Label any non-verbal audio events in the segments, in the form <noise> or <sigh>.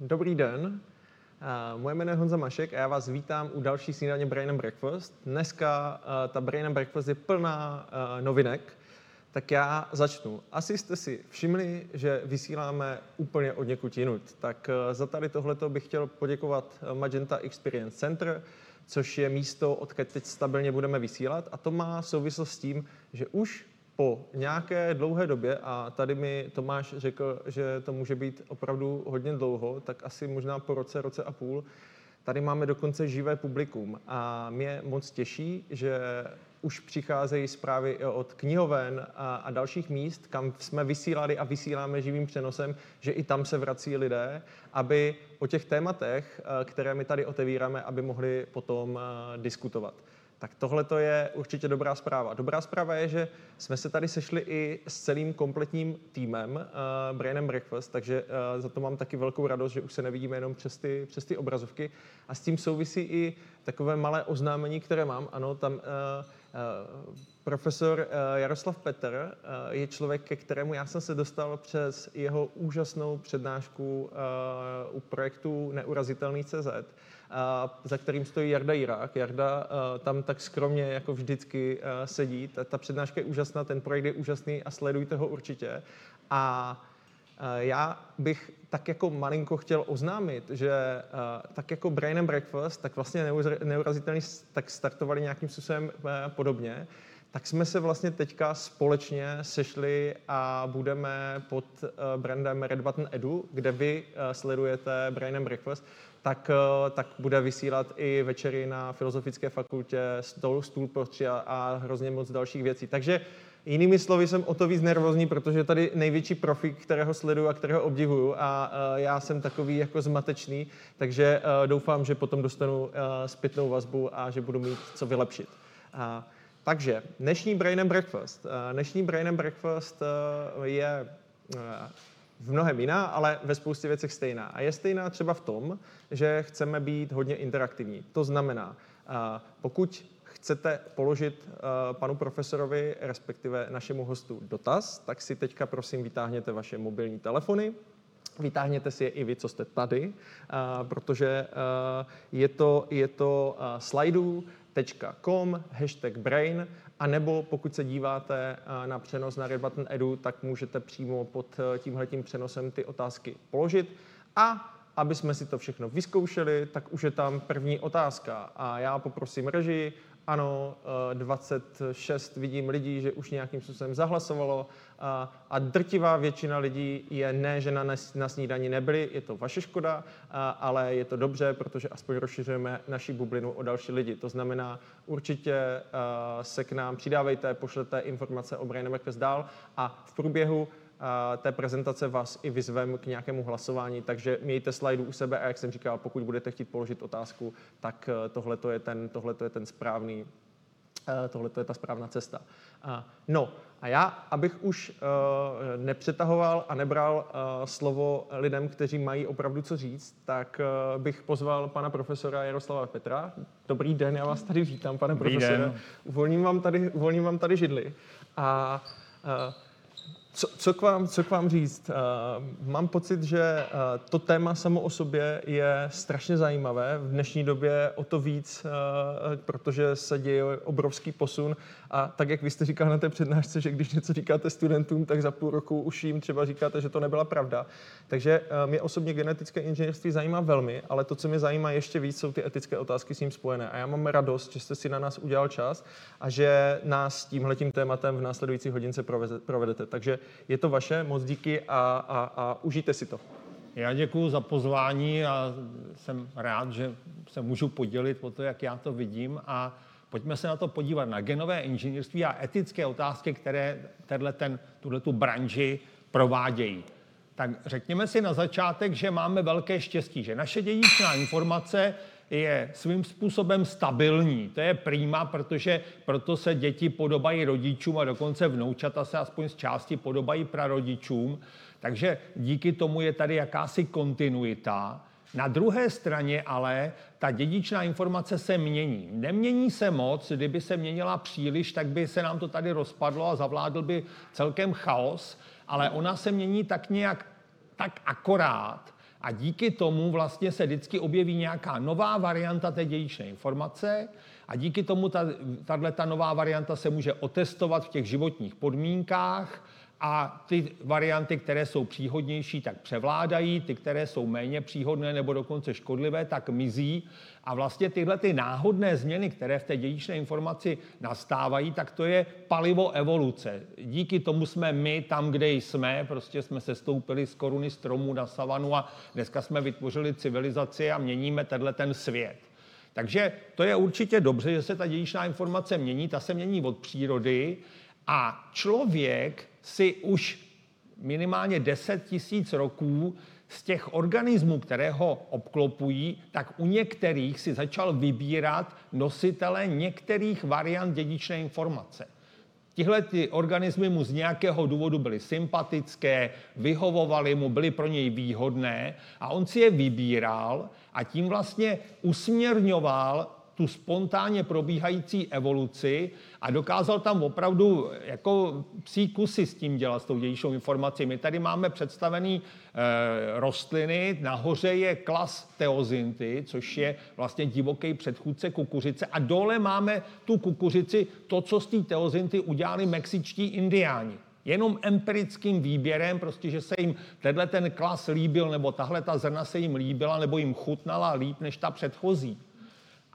Dobrý den, moje jméno je Honza Mašek a já vás vítám u další snídaně Brain and Breakfast. Dneska ta Brain and Breakfast je plná novinek, tak já začnu. Asi jste si všimli, že vysíláme úplně od někud jinut. Tak za tady tohleto bych chtěl poděkovat Magenta Experience Center, což je místo, odkud teď stabilně budeme vysílat. A to má souvislost s tím, že už po nějaké dlouhé době, a tady mi Tomáš řekl, že to může být opravdu hodně dlouho, tak asi možná po roce, roce a půl, tady máme dokonce živé publikum. A mě moc těší, že už přicházejí zprávy od knihoven a, a dalších míst, kam jsme vysílali a vysíláme živým přenosem, že i tam se vrací lidé, aby o těch tématech, které my tady otevíráme, aby mohli potom diskutovat. Tak tohle to je určitě dobrá zpráva. Dobrá zpráva je, že jsme se tady sešli i s celým kompletním týmem uh, Brain and Breakfast, takže uh, za to mám taky velkou radost, že už se nevidíme jenom přes ty, přes ty obrazovky. A s tím souvisí i takové malé oznámení, které mám. Ano, tam uh, uh, profesor uh, Jaroslav Petr uh, je člověk, ke kterému já jsem se dostal přes jeho úžasnou přednášku uh, u projektu Neurazitelný CZ za kterým stojí Jarda Jirák. Jarda tam tak skromně jako vždycky sedí. Ta, ta přednáška je úžasná, ten projekt je úžasný a sledujte ho určitě. A já bych tak jako malinko chtěl oznámit, že tak jako Brain and Breakfast, tak vlastně neurazitelný tak startovali nějakým způsobem podobně tak jsme se vlastně teďka společně sešli a budeme pod brandem Red Button Edu, kde vy sledujete Brain and Breakfast, tak, eh, tak bude vysílat i večery na Filozofické fakultě, stůl, stůl pro tři a, a hrozně moc dalších věcí. Takže jinými slovy jsem o to víc nervózní, protože tady největší profik, kterého sleduju a kterého obdivuju a uh, já jsem takový jako zmatečný, takže uh, doufám, že potom dostanu zpětnou vazbu a že budu mít co vylepšit. Takže dnešní Brain and Breakfast. Dnešní Brain and Breakfast je v mnohem jiná, ale ve spoustě věcech stejná. A je stejná třeba v tom, že chceme být hodně interaktivní. To znamená, pokud chcete položit panu profesorovi, respektive našemu hostu dotaz, tak si teďka prosím vytáhněte vaše mobilní telefony, Vytáhněte si je i vy, co jste tady, protože je to, je to slidu.com, hashtag brain a nebo pokud se díváte eh, na přenos na Red Button Edu, tak můžete přímo pod eh, tímhletím přenosem ty otázky položit. A aby jsme si to všechno vyzkoušeli, tak už je tam první otázka. A já poprosím režii, ano, 26 eh, vidím lidí, že už nějakým způsobem zahlasovalo a drtivá většina lidí je ne, že na, na snídani nebyli, je to vaše škoda, ale je to dobře, protože aspoň rozšiřujeme naši bublinu o další lidi. To znamená, určitě se k nám přidávejte, pošlete informace o Brain Breakfast dál a v průběhu té prezentace vás i vyzvem k nějakému hlasování, takže mějte slajdu u sebe a jak jsem říkal, pokud budete chtít položit otázku, tak e, tohle je ten, tohleto je ten správný, e, tohle je ta správná cesta. No a já, abych už uh, nepřetahoval a nebral uh, slovo lidem, kteří mají opravdu co říct, tak uh, bych pozval pana profesora Jaroslava Petra. Dobrý den, já vás tady vítám, pane Dobrý profesore. Uvolním vám tady, uvolním vám tady židli. A uh, co, co, k vám, co k vám říct? Uh, mám pocit, že uh, to téma samo o sobě je strašně zajímavé. V dnešní době o to víc, uh, protože se děje obrovský posun. A tak, jak vy jste říkal na té přednášce, že když něco říkáte studentům, tak za půl roku už jim třeba říkáte, že to nebyla pravda. Takže uh, mě osobně genetické inženýrství zajímá velmi, ale to, co mě zajímá ještě víc, jsou ty etické otázky s ním spojené. A já mám radost, že jste si na nás udělal čas a že nás tímhletím tématem v následující hodince provedete. Takže je to vaše, moc díky a, a, a užijte si to. Já děkuji za pozvání a jsem rád, že se můžu podělit o to, jak já to vidím a pojďme se na to podívat, na genové inženýrství a etické otázky, které ten, tu branži provádějí. Tak řekněme si na začátek, že máme velké štěstí, že naše dědičná informace je svým způsobem stabilní. To je prýma, protože proto se děti podobají rodičům a dokonce vnoučata se aspoň z části podobají prarodičům. Takže díky tomu je tady jakási kontinuita. Na druhé straně ale ta dědičná informace se mění. Nemění se moc, kdyby se měnila příliš, tak by se nám to tady rozpadlo a zavládl by celkem chaos, ale ona se mění tak nějak tak akorát a díky tomu vlastně se vždycky objeví nějaká nová varianta té dědičné informace a díky tomu tahle ta nová varianta se může otestovat v těch životních podmínkách a ty varianty, které jsou příhodnější, tak převládají, ty, které jsou méně příhodné nebo dokonce škodlivé, tak mizí. A vlastně tyhle ty náhodné změny, které v té dědičné informaci nastávají, tak to je palivo evoluce. Díky tomu jsme my tam, kde jsme, prostě jsme se stoupili z koruny stromů na savanu a dneska jsme vytvořili civilizaci a měníme tenhle ten svět. Takže to je určitě dobře, že se ta dědičná informace mění, ta se mění od přírody a člověk si už minimálně 10 tisíc roků z těch organismů, které ho obklopují, tak u některých si začal vybírat nositele některých variant dědičné informace. Tihle ty organismy mu z nějakého důvodu byly sympatické, vyhovovaly mu, byly pro něj výhodné a on si je vybíral a tím vlastně usměrňoval tu spontánně probíhající evoluci a dokázal tam opravdu jako psí kusy s tím dělat, s tou dějišnou informací. My tady máme představený e, rostliny, nahoře je klas teozinty, což je vlastně divoký předchůdce kukuřice a dole máme tu kukuřici, to, co z té teozinty udělali mexičtí indiáni jenom empirickým výběrem, prostě, že se jim tenhle ten klas líbil, nebo tahle ta zrna se jim líbila, nebo jim chutnala líp než ta předchozí.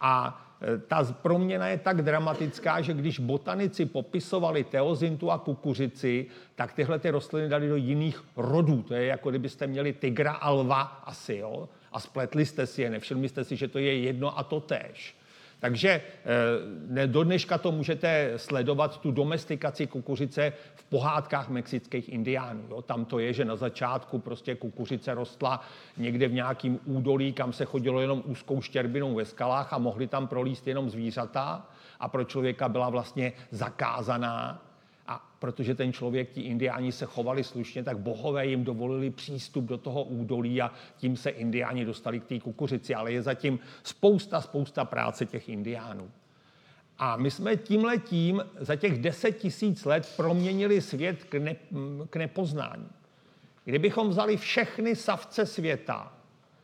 A e, ta proměna je tak dramatická, že když botanici popisovali teozintu a kukuřici, tak tyhle ty rostliny dali do jiných rodů. To je jako kdybyste měli tygra a lva asi, jo? A spletli jste si je, nevšimli jste si, že to je jedno a to též. Takže eh, do dneška to můžete sledovat, tu domestikaci kukuřice v pohádkách mexických indiánů. Jo. Tam to je, že na začátku prostě kukuřice rostla někde v nějakém údolí, kam se chodilo jenom úzkou štěrbinou ve skalách a mohly tam prolíst jenom zvířata a pro člověka byla vlastně zakázaná protože ten člověk, ti indiáni se chovali slušně, tak bohové jim dovolili přístup do toho údolí a tím se indiáni dostali k té kukuřici. Ale je zatím spousta, spousta práce těch indiánů. A my jsme tímhletím za těch deset tisíc let proměnili svět k, ne, k nepoznání. Kdybychom vzali všechny savce světa,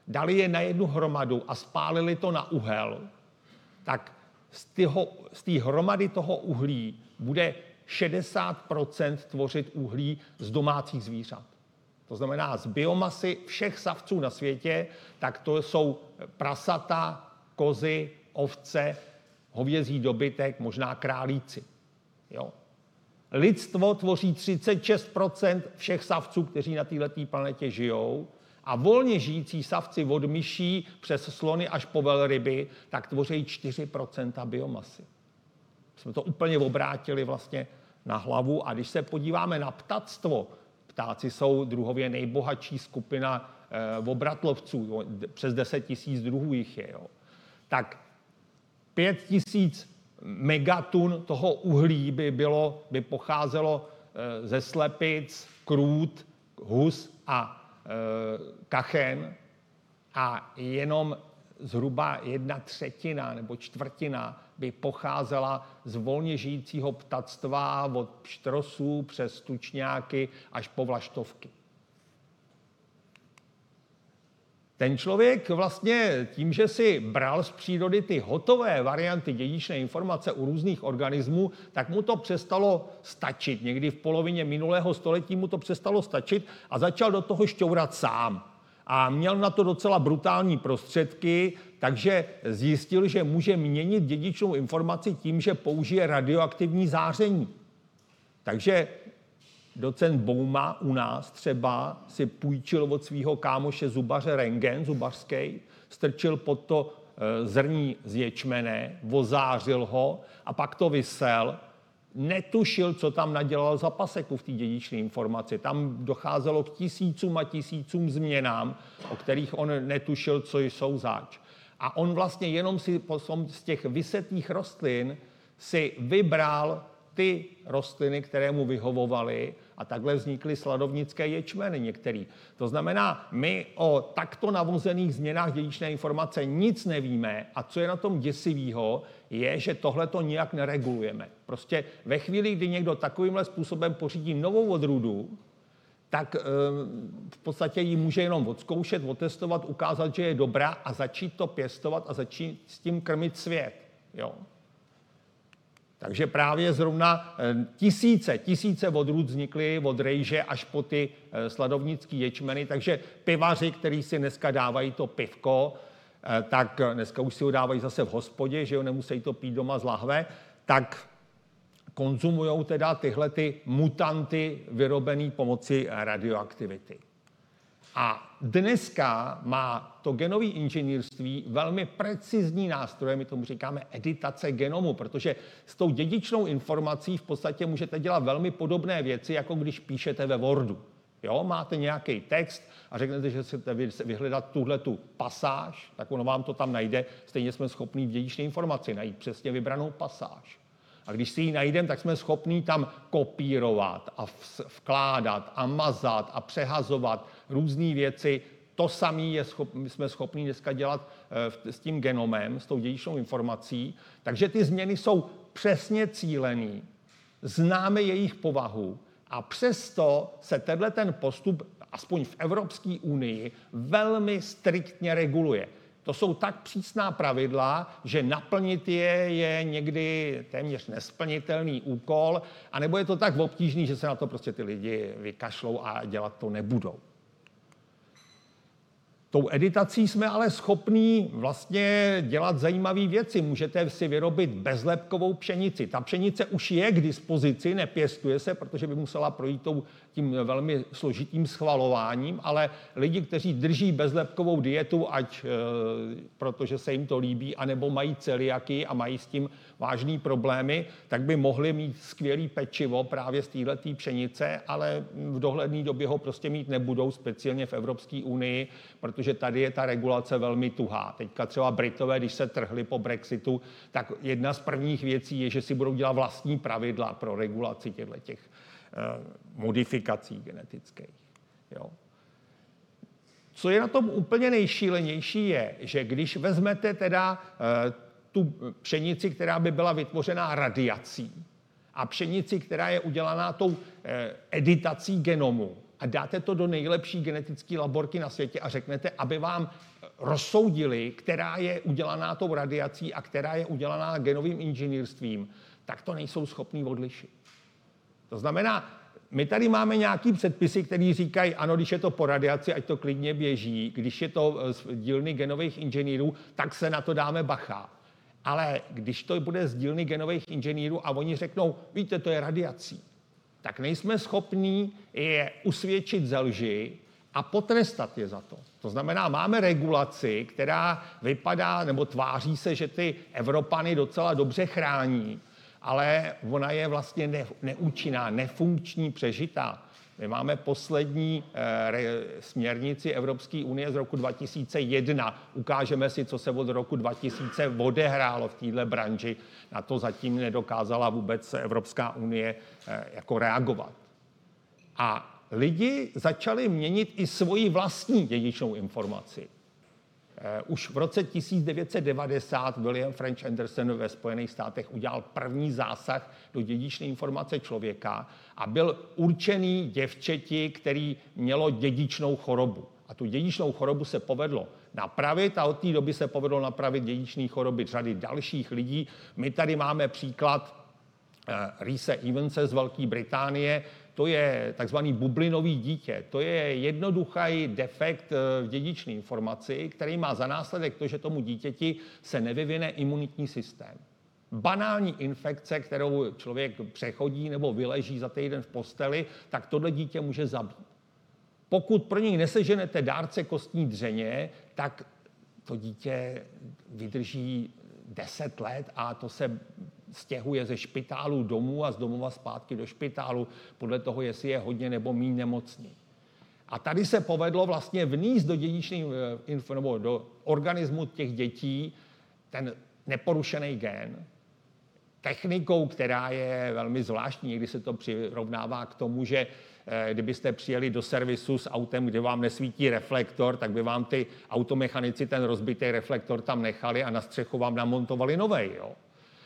dali je na jednu hromadu a spálili to na uhel, tak z té hromady toho uhlí bude 60% tvořit uhlí z domácích zvířat. To znamená, z biomasy všech savců na světě, tak to jsou prasata, kozy, ovce, hovězí dobytek, možná králíci. Jo? Lidstvo tvoří 36% všech savců, kteří na této planetě žijou. A volně žijící savci od myší přes slony až po velryby, tak tvoří 4% biomasy jsme to úplně obrátili vlastně na hlavu. A když se podíváme na ptactvo, ptáci jsou druhově nejbohatší skupina e, obratlovců, přes 10 tisíc druhů jich je, jo. tak 5 tisíc megatun toho uhlí by, bylo, by pocházelo e, ze slepic, krůt, hus a e, kachen a jenom zhruba jedna třetina nebo čtvrtina by pocházela z volně žijícího ptactva od pštrosů přes tučňáky až po vlaštovky. Ten člověk vlastně tím, že si bral z přírody ty hotové varianty dědičné informace u různých organismů, tak mu to přestalo stačit. Někdy v polovině minulého století mu to přestalo stačit a začal do toho šťourat sám a měl na to docela brutální prostředky, takže zjistil, že může měnit dědičnou informaci tím, že použije radioaktivní záření. Takže docent Bouma u nás třeba si půjčil od svého kámoše zubaře rengen, zubařský, strčil pod to e, zrní z ječmene, vozářil ho a pak to vysel netušil, co tam nadělal za paseku v té dědičné informaci. Tam docházelo k tisícům a tisícům změnám, o kterých on netušil, co jsou zač. A on vlastně jenom si z těch vysetých rostlin si vybral ty rostliny, které mu vyhovovaly a takhle vznikly sladovnické ječmeny některý. To znamená, my o takto navozených změnách dědičné informace nic nevíme a co je na tom děsivého, je, že tohle to nijak neregulujeme. Prostě ve chvíli, kdy někdo takovýmhle způsobem pořídí novou odrůdu, tak ehm, v podstatě ji může jenom odzkoušet, otestovat, ukázat, že je dobrá a začít to pěstovat a začít s tím krmit svět. Jo? Takže právě zrovna ehm, tisíce, tisíce odrůd vznikly od rejže až po ty eh, sladovnické ječmeny, takže pivaři, kteří si dneska dávají to pivko, eh, tak dneska už si ho dávají zase v hospodě, že jo, nemusí to pít doma z lahve, tak konzumují teda tyhle ty mutanty vyrobené pomocí radioaktivity. A dneska má to genové inženýrství velmi precizní nástroje, my tomu říkáme editace genomu, protože s tou dědičnou informací v podstatě můžete dělat velmi podobné věci, jako když píšete ve Wordu. Jo, máte nějaký text a řeknete, že chcete vyhledat tuhle tu pasáž, tak ono vám to tam najde. Stejně jsme schopni v dědičné informaci najít přesně vybranou pasáž. A když si ji najdeme, tak jsme schopni tam kopírovat a vkládat a mazat a přehazovat různé věci. To samé je schop, jsme schopni dneska dělat eh, s tím genomem, s tou dědičnou informací. Takže ty změny jsou přesně cílený, známe jejich povahu a přesto se tenhle ten postup, aspoň v Evropské unii, velmi striktně reguluje. To jsou tak přísná pravidla, že naplnit je je někdy téměř nesplnitelný úkol, anebo je to tak obtížný, že se na to prostě ty lidi vykašlou a dělat to nebudou. Tou editací jsme ale schopní vlastně dělat zajímavé věci. Můžete si vyrobit bezlepkovou pšenici. Ta pšenice už je k dispozici, nepěstuje se, protože by musela projít tou, tím velmi složitým schvalováním, ale lidi, kteří drží bezlepkovou dietu, ať e, protože se jim to líbí, anebo mají celiaky a mají s tím vážné problémy, tak by mohli mít skvělý pečivo právě z této pšenice, ale v dohledné době ho prostě mít nebudou, speciálně v Evropské unii, protože tady je ta regulace velmi tuhá. Teďka třeba Britové, když se trhli po Brexitu, tak jedna z prvních věcí je, že si budou dělat vlastní pravidla pro regulaci těchto těch eh, modifikací genetických. Jo. Co je na tom úplně nejšílenější je, že když vezmete teda eh, tu pšenici, která by byla vytvořená radiací a pšenici, která je udělaná tou eh, editací genomu a dáte to do nejlepší genetické laborky na světě a řeknete, aby vám rozsoudili, která je udělaná tou radiací a která je udělaná genovým inženýrstvím, tak to nejsou schopní odlišit. To znamená, my tady máme nějaký předpisy, které říkají, ano, když je to po radiaci, ať to klidně běží, když je to z dílny genových inženýrů, tak se na to dáme bacha. Ale když to bude z dílny genových inženýrů a oni řeknou, víte, to je radiací, tak nejsme schopní je usvědčit ze lži a potrestat je za to. To znamená, máme regulaci, která vypadá nebo tváří se, že ty Evropany docela dobře chrání, ale ona je vlastně ne, neúčinná, nefunkční, přežitá. My máme poslední e, směrnici Evropské unie z roku 2001. Ukážeme si, co se od roku 2000 odehrálo v této branži. Na to zatím nedokázala vůbec Evropská unie e, jako reagovat. A lidi začali měnit i svoji vlastní dědičnou informaci. Eh, už v roce 1990 William French Anderson ve Spojených státech udělal první zásah do dědičné informace člověka a byl určený děvčeti, který mělo dědičnou chorobu. A tu dědičnou chorobu se povedlo napravit a od té doby se povedlo napravit dědičné choroby řady dalších lidí. My tady máme příklad eh, Reese Evanse z Velké Británie, to je takzvaný bublinový dítě. To je jednoduchý defekt eh, v dědičné informaci, který má za následek to, že tomu dítěti se nevyvine imunitní systém. Banální infekce, kterou člověk přechodí nebo vyleží za týden v posteli, tak tohle dítě může zabít. Pokud pro něj neseženete dárce kostní dřeně, tak to dítě vydrží 10 let a to se stěhuje ze špitálu domů a z domova zpátky do špitálu, podle toho, jestli je hodně nebo méně nemocný. A tady se povedlo vlastně vníst do dědičných, eh, nebo do organismu těch dětí ten neporušený gen, technikou, která je velmi zvláštní, někdy se to přirovnává k tomu, že eh, kdybyste přijeli do servisu s autem, kde vám nesvítí reflektor, tak by vám ty automechanici ten rozbitý reflektor tam nechali a na střechu vám namontovali nový. Jo?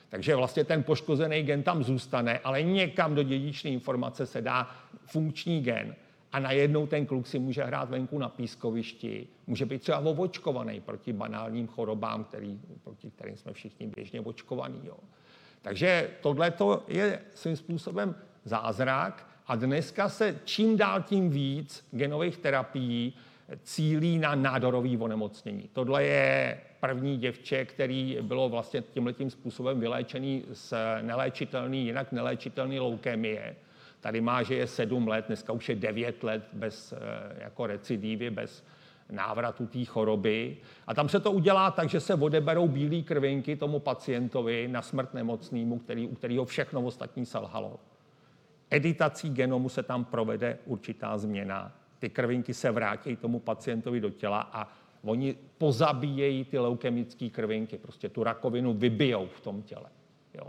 Takže vlastně ten poškozený gen tam zůstane, ale někam do dědičné informace se dá funkční gen. A najednou ten kluk si může hrát venku na pískovišti, může být třeba ovočkovaný proti banálním chorobám, který, proti kterým jsme všichni běžně očkovaní. Jo. Takže tohle je svým způsobem zázrak a dneska se čím dál tím víc genových terapií cílí na nádorový onemocnění. Tohle je první děvče, který bylo vlastně tímhletím způsobem vyléčený z neléčitelný, jinak neléčitelný leukemie. Tady má, že je sedm let, dneska už je devět let bez eh, jako recidívy, bez návratu té choroby. A tam se to udělá tak, že se odeberou bílé krvinky tomu pacientovi na smrt nemocnému, který, u kterého všechno ostatní selhalo. Editací genomu se tam provede určitá změna. Ty krvinky se vrátí tomu pacientovi do těla a oni pozabíjejí ty leukemické krvinky. Prostě tu rakovinu vybijou v tom těle. Jo.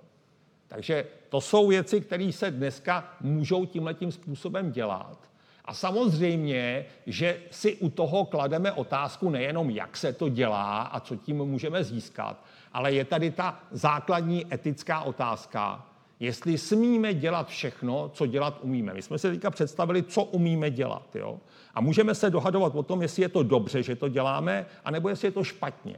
Takže to jsou věci, které se dneska můžou tímhletím způsobem dělat. A samozřejmě, že si u toho klademe otázku nejenom, jak se to dělá a co tím můžeme získat, ale je tady ta základní etická otázka, jestli smíme dělat všechno, co dělat umíme. My jsme si teďka představili, co umíme dělat. Jo? A můžeme se dohadovat o tom, jestli je to dobře, že to děláme, anebo jestli je to špatně.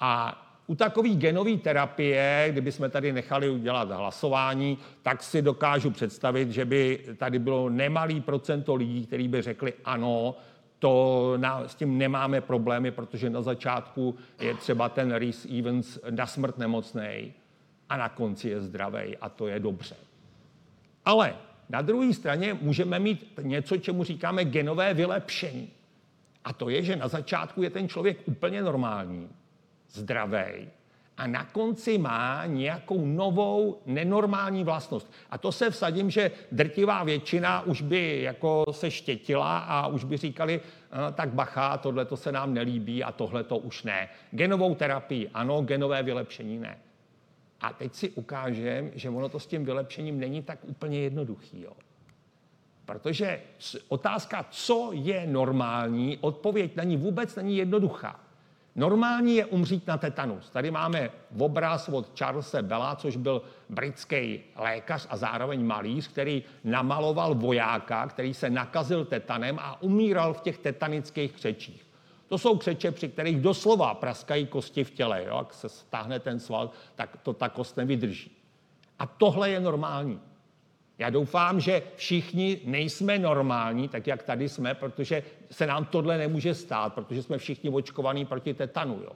A u takové genové terapie, kdyby jsme tady nechali udělat hlasování, tak si dokážu představit, že by tady bylo nemalý procento lidí, kteří by řekli ano, to na, s tím nemáme problémy, protože na začátku je třeba ten Rhys Evans na smrt nemocný a na konci je zdravý a to je dobře. Ale na druhé straně můžeme mít něco, čemu říkáme genové vylepšení. A to je, že na začátku je ten člověk úplně normální, zdravý a na konci má nějakou novou nenormální vlastnost. A to se vsadím, že drtivá většina už by jako se štětila a už by říkali, eh, tak bacha, tohle to se nám nelíbí a tohle to už ne. Genovou terapii ano, genové vylepšení ne. A teď si ukážem, že ono to s tím vylepšením není tak úplně jednoduchý. Jo. Protože otázka, co je normální, odpověď na ní vůbec není jednoduchá. Normální je umřít na tetanus. Tady máme obraz od Charlesa Bella, což byl britský lékař a zároveň malíř, který namaloval vojáka, který se nakazil tetanem a umíral v těch tetanických křečích. To jsou křeče, při kterých doslova praskají kosti v těle. Jo? Jak se stáhne ten sval, tak to ta kost nevydrží. A tohle je normální. Já doufám, že všichni nejsme normální, tak jak tady jsme, protože se nám tohle nemůže stát, protože jsme všichni očkovaní proti tetanu. Jo.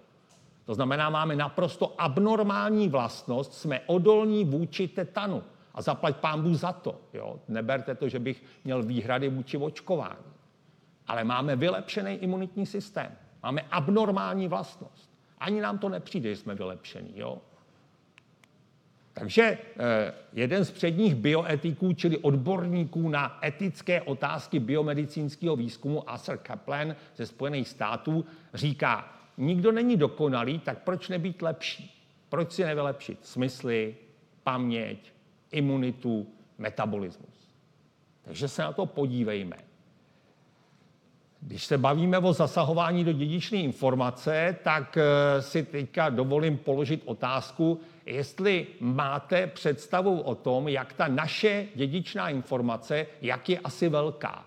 To znamená, máme naprosto abnormální vlastnost, jsme odolní vůči tetanu. A zaplať pámbu za to. Jo. Neberte to, že bych měl výhrady vůči očkování. Ale máme vylepšený imunitní systém. Máme abnormální vlastnost. Ani nám to nepřijde, že jsme vylepšení. Jo. Takže eh, jeden z předních bioetiků, čili odborníků na etické otázky biomedicínského výzkumu, Arthur Kaplan ze Spojených států, říká, nikdo není dokonalý, tak proč nebýt lepší? Proč si nevylepšit smysly, paměť, imunitu, metabolismus? Takže se na to podívejme. Když se bavíme o zasahování do dědičné informace, tak eh, si teďka dovolím položit otázku, jestli máte představu o tom, jak ta naše dědičná informace, jak je asi velká.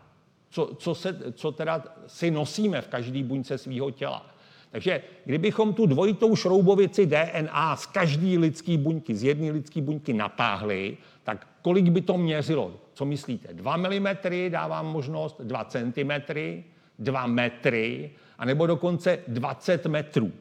Co, co, se, co teda si nosíme v každé buňce svého těla. Takže kdybychom tu dvojitou šroubovici DNA z každé lidské buňky, z jedné lidské buňky natáhli, tak kolik by to měřilo? Co myslíte? 2 mm dávám možnost, 2 cm, 2 metry, anebo dokonce 20 metrů.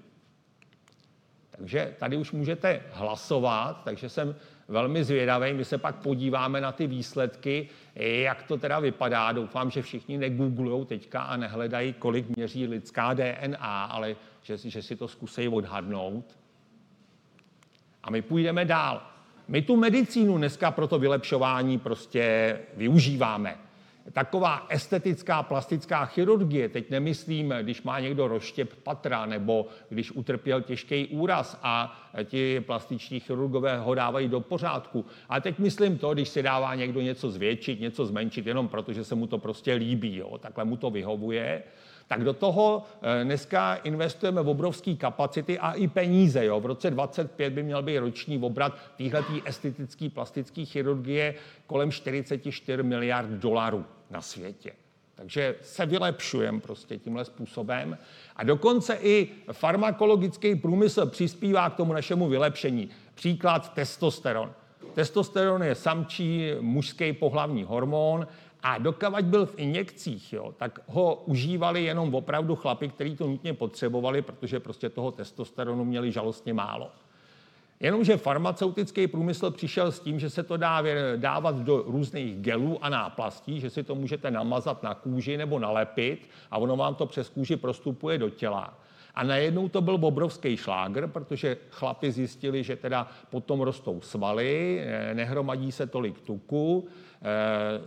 Takže tady už můžete hlasovat, takže jsem velmi zvědavý. My se pak podíváme na ty výsledky, jak to teda vypadá. Doufám, že všichni negooglují teďka a nehledají, kolik měří lidská DNA, ale že, že si to zkusí odhadnout. A my půjdeme dál. My tu medicínu dneska pro to vylepšování prostě využíváme. Taková estetická plastická chirurgie, teď nemyslím, když má někdo rozštěp patra nebo když utrpěl těžký úraz a ti plastiční chirurgové ho dávají do pořádku. A teď myslím to, když si dává někdo něco zvětšit, něco zmenšit, jenom protože se mu to prostě líbí, jo, takhle mu to vyhovuje, tak do toho eh, dneska investujeme v obrovské kapacity a i peníze. Jo. V roce 25 by měl být roční obrat téhletý estetický plastické chirurgie kolem 44 miliard dolarů na světě. Takže se vylepšujeme prostě tímhle způsobem. A dokonce i farmakologický průmysl přispívá k tomu našemu vylepšení. Příklad testosteron. Testosteron je samčí mužský pohlavní hormon a dokavať byl v injekcích, jo, tak ho užívali jenom opravdu chlapi, kteří to nutně potřebovali, protože prostě toho testosteronu měli žalostně málo. Jenomže farmaceutický průmysl přišel s tím, že se to dá dávat do různých gelů a náplastí, že si to můžete namazat na kůži nebo nalepit a ono vám to přes kůži prostupuje do těla. A najednou to byl obrovský šlágr, protože chlapi zjistili, že teda potom rostou svaly, nehromadí se tolik tuku,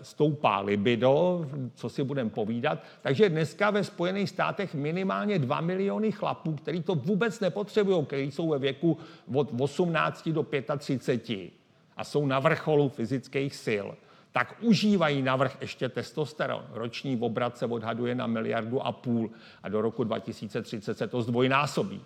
stoupá libido, co si budeme povídat. Takže dneska ve Spojených státech minimálně 2 miliony chlapů, kteří to vůbec nepotřebují, kteří jsou ve věku od 18 do 35 a jsou na vrcholu fyzických sil, tak užívají navrh ještě testosteron. Roční obrat se odhaduje na miliardu a půl a do roku 2030 se to zdvojnásobí.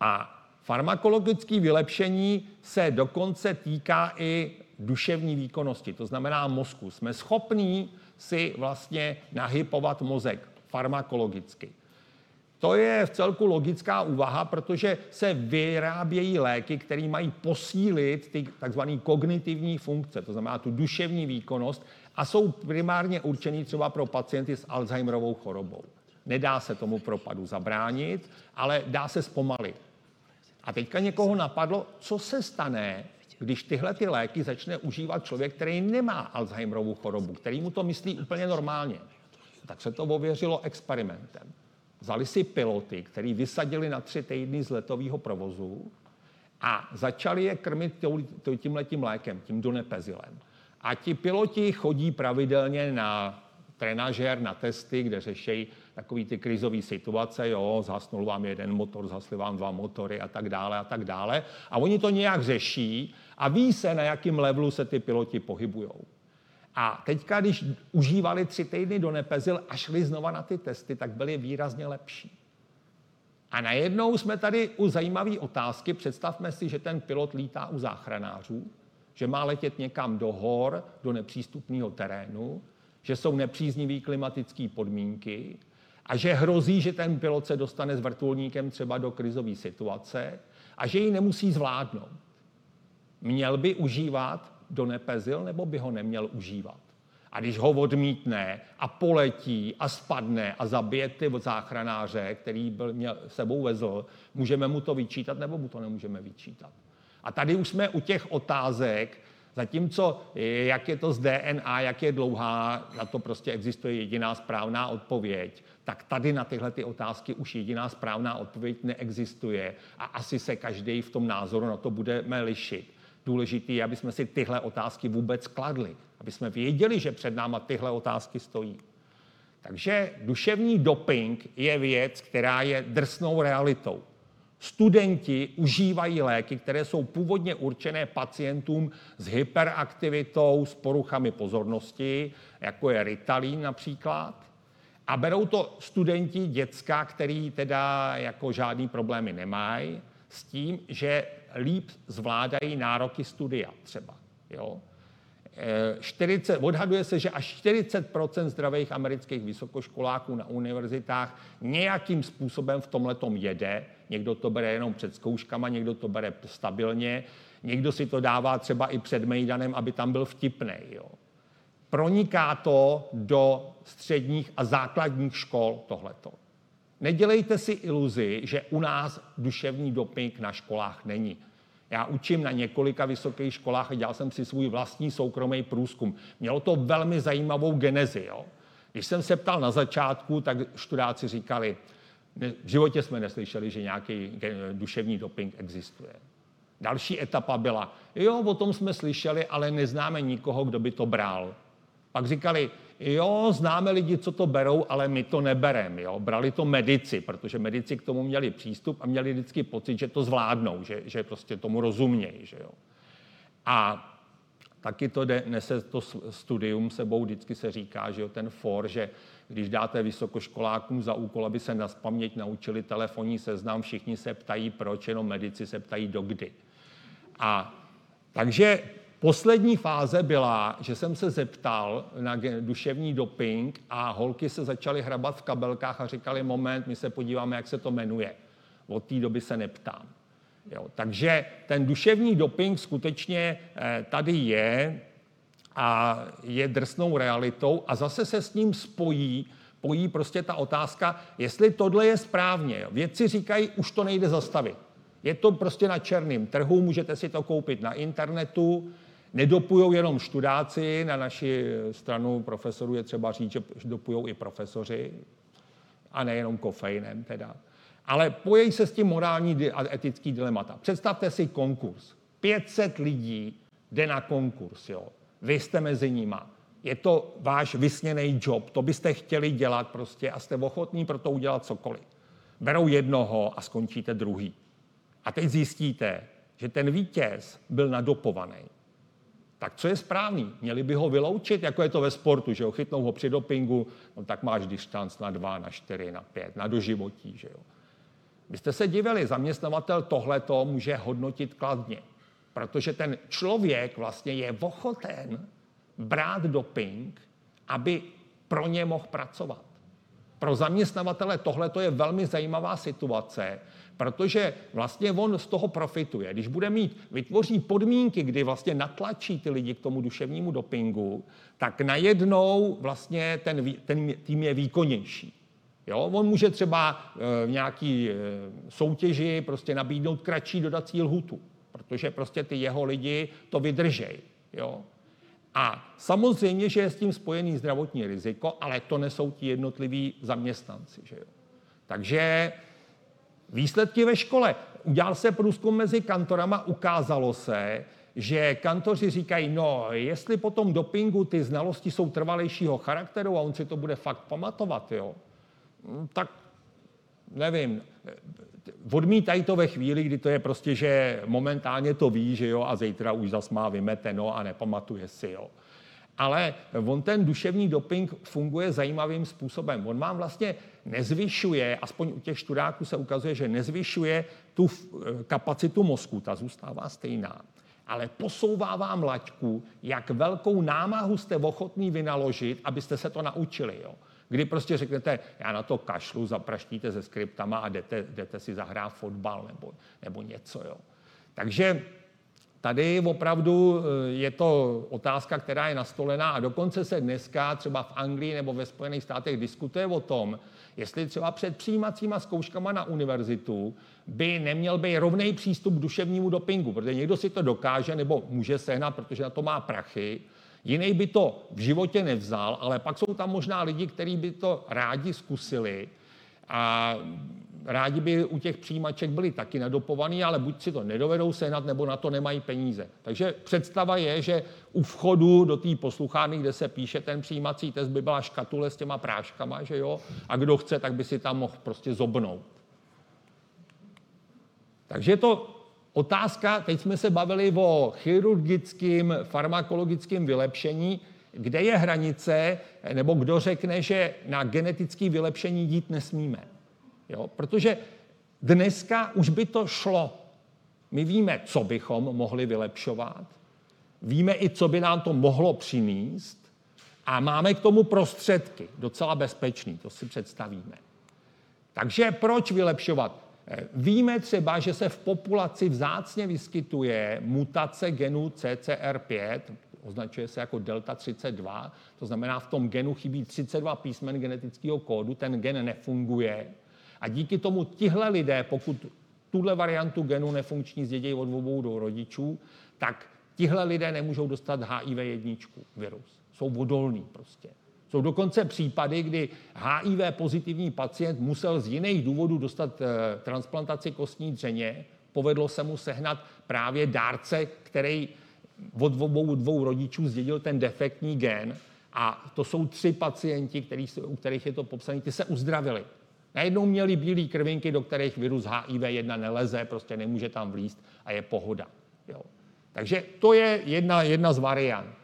A farmakologické vylepšení se dokonce týká i duševní výkonnosti, to znamená mozku. Jsme schopní si vlastně nahypovat mozek farmakologicky. To je v celku logická úvaha, protože se vyrábějí léky, které mají posílit ty takzvané kognitivní funkce, to znamená tu duševní výkonnost, a jsou primárně určený třeba pro pacienty s Alzheimerovou chorobou. Nedá se tomu propadu zabránit, ale dá se zpomalit. A teďka někoho napadlo, co se stane, když tyhle ty léky začne užívat člověk, který nemá Alzheimerovu chorobu, který mu to myslí úplně normálně, tak se to ověřilo experimentem. Vzali si piloty, který vysadili na tři týdny z letového provozu a začali je krmit tímhletím lékem, tím donepezilem. A ti piloti chodí pravidelně na trenažér, na testy, kde řeší takový ty krizové situace, jo, zhasnul vám jeden motor, zhasly vám dva motory a tak dále a tak dále. A oni to nějak řeší a ví se, na jakém levelu se ty piloti pohybují. A teďka, když užívali tři týdny do nepezil a šli znova na ty testy, tak byli výrazně lepší. A najednou jsme tady u zajímavé otázky. Představme si, že ten pilot lítá u záchranářů, že má letět někam do hor, do nepřístupného terénu, že jsou nepříznivé klimatické podmínky a že hrozí, že ten pilot se dostane s vrtulníkem třeba do krizové situace a že ji nemusí zvládnout. Měl by užívat do nepezil, nebo by ho neměl užívat? A když ho odmítne a poletí a spadne a zabije ty záchranáře, který byl, měl, sebou vezl, můžeme mu to vyčítat nebo mu to nemůžeme vyčítat? A tady už jsme u těch otázek, Zatímco jak je to z DNA, jak je dlouhá, na to prostě existuje jediná správná odpověď, tak tady na tyhle ty otázky už jediná správná odpověď neexistuje a asi se každý v tom názoru na to budeme lišit. Důležité aby jsme si tyhle otázky vůbec kladli, aby jsme věděli, že před náma tyhle otázky stojí. Takže duševní doping je věc, která je drsnou realitou. Studenti užívají léky, které jsou původně určené pacientům s hyperaktivitou, s poruchami pozornosti, jako je Ritalin například. A berou to studenti děcka, který teda jako žádný problémy nemají, s tím, že líp zvládají nároky studia třeba. Jo? 40, odhaduje se, že až 40% zdravých amerických vysokoškoláků na univerzitách nějakým způsobem v tomhle jede. Někdo to bere jenom před zkouškama, někdo to bere stabilně, někdo si to dává třeba i před Mejdanem, aby tam byl vtipný. Jo. Proniká to do středních a základních škol tohleto. Nedělejte si iluzi, že u nás duševní doping na školách není. Já učím na několika vysokých školách a dělal jsem si svůj vlastní soukromý průzkum. Mělo to velmi zajímavou genezi. Jo? Když jsem se ptal na začátku, tak študáci říkali, v životě jsme neslyšeli, že nějaký duševní doping existuje. Další etapa byla, jo, o tom jsme slyšeli, ale neznáme nikoho, kdo by to bral. Pak říkali, jo, známe lidi, co to berou, ale my to nebereme. Jo. Brali to medici, protože medici k tomu měli přístup a měli vždycky pocit, že to zvládnou, že, že prostě tomu rozumějí. Že jo. A taky to jde, nese to studium sebou, vždycky se říká, že jo, ten for, že když dáte vysokoškolákům za úkol, aby se na paměť naučili telefonní seznam, všichni se ptají proč, jenom medici se ptají dokdy. A takže poslední fáze byla, že jsem se zeptal na duševní doping a holky se začaly hrabat v kabelkách a říkali, moment, my se podíváme, jak se to jmenuje. Od té doby se neptám. Jo, takže ten duševní doping skutečně eh, tady je a je drsnou realitou a zase se s ním spojí, pojí prostě ta otázka, jestli tohle je správně. Vědci říkají, už to nejde zastavit. Je to prostě na černém trhu, můžete si to koupit na internetu, nedopujou jenom študáci, na naši stranu profesorů je třeba říct, že dopujou i profesoři, a nejenom kofeinem teda. Ale pojejí se s tím morální a etický dilemata. Představte si konkurs. 500 lidí jde na konkurs, jo. Vy jste mezi nima. Je to váš vysněný job, to byste chtěli dělat prostě a jste ochotní pro to udělat cokoliv. Berou jednoho a skončíte druhý. A teď zjistíte, že ten vítěz byl nadopovaný. Tak co je správný? Měli by ho vyloučit, jako je to ve sportu, že jo? Chytnou ho při dopingu, no tak máš distanc na dva, na čtyři, na pět, na doživotí, že jo? Vy jste se divili, zaměstnavatel tohleto může hodnotit kladně, protože ten člověk vlastně je ochoten brát doping, aby pro ně mohl pracovat. Pro zaměstnavatele tohle je velmi zajímavá situace, protože vlastně on z toho profituje. Když bude mít, vytvoří podmínky, kdy vlastně natlačí ty lidi k tomu duševnímu dopingu, tak najednou vlastně ten, ten tým je výkonnější. Jo? On může třeba v nějaký e, soutěži prostě nabídnout kratší dodací lhutu, protože prostě ty jeho lidi to vydržej. Jo? A samozřejmě, že je s tím spojený zdravotní riziko, ale to nesou ti jednotliví zaměstnanci. Že jo? Takže výsledky ve škole. Udělal se průzkum mezi kantorama, ukázalo se, že kantoři říkají, no, jestli po tom dopingu ty znalosti jsou trvalejšího charakteru a on si to bude fakt pamatovat, jo, hm, tak nevím, odmítají to ve chvíli, kdy to je prostě, že momentálně to ví, že jo, a zítra už zas má vymeteno a nepamatuje si, jo. Ale on ten duševní doping funguje zajímavým způsobem. On vám vlastně nezvyšuje, aspoň u těch študáků se ukazuje, že nezvyšuje tu kapacitu mozku, ta zůstává stejná. Ale posouvá vám laťku, jak velkou námahu jste ochotný vynaložit, abyste se to naučili. Jo kdy prostě řeknete, já na to kašlu, zapraštíte se skriptama a jdete, jdete si zahrát fotbal nebo, nebo něco. Jo. Takže tady opravdu eh, je to otázka, která je nastolená a dokonce se dneska třeba v Anglii nebo ve Spojených státech diskutuje o tom, jestli třeba před přijímacíma zkouškama na univerzitu by neměl být rovný přístup k duševnímu dopingu, protože někdo si to dokáže nebo může sehnat, protože na to má prachy, Jiný by to v životě nevzal, ale pak jsou tam možná lidi, kteří by to rádi zkusili. A rádi by u těch přijímaček byli taky nadopovaní, ale buď si to nedovedou sehnat, nebo na to nemají peníze. Takže představa je, že u vchodu do té posluchárny, kde se píše ten přijímací test, by byla škatule s těma práškama, že jo? A kdo chce, tak by si tam mohl prostě zobnout. Takže je to Otázka, teď jsme se bavili o chirurgickém, farmakologickém vylepšení, kde je hranice, nebo kdo řekne, že na genetické vylepšení jít nesmíme. Jo? Protože dneska už by to šlo. My víme, co bychom mohli vylepšovat, víme i, co by nám to mohlo přinést a máme k tomu prostředky, docela bezpečný, to si představíme. Takže proč vylepšovat? Víme třeba, že se v populaci vzácně vyskytuje mutace genu CCR5, označuje se jako delta 32, to znamená, v tom genu chybí 32 písmen genetického kódu, ten gen nefunguje. A díky tomu tihle lidé, pokud tuhle variantu genu nefunkční zdědějí od obou do rodičů, tak tihle lidé nemůžou dostat HIV jedničku virus. Jsou odolní prostě. Jsou dokonce případy, kdy HIV pozitivní pacient musel z jiných důvodů dostat eh, transplantaci kostní dřeně. Povedlo se mu sehnat právě dárce, který od obou dvou rodičů zdědil ten defektní gen A to jsou tři pacienti, který, u kterých je to popsané, ty se uzdravili. Najednou měli bílé krvinky, do kterých virus HIV-1 neleze, prostě nemůže tam vlíst a je pohoda. Jo. Takže to je jedna, jedna z variant.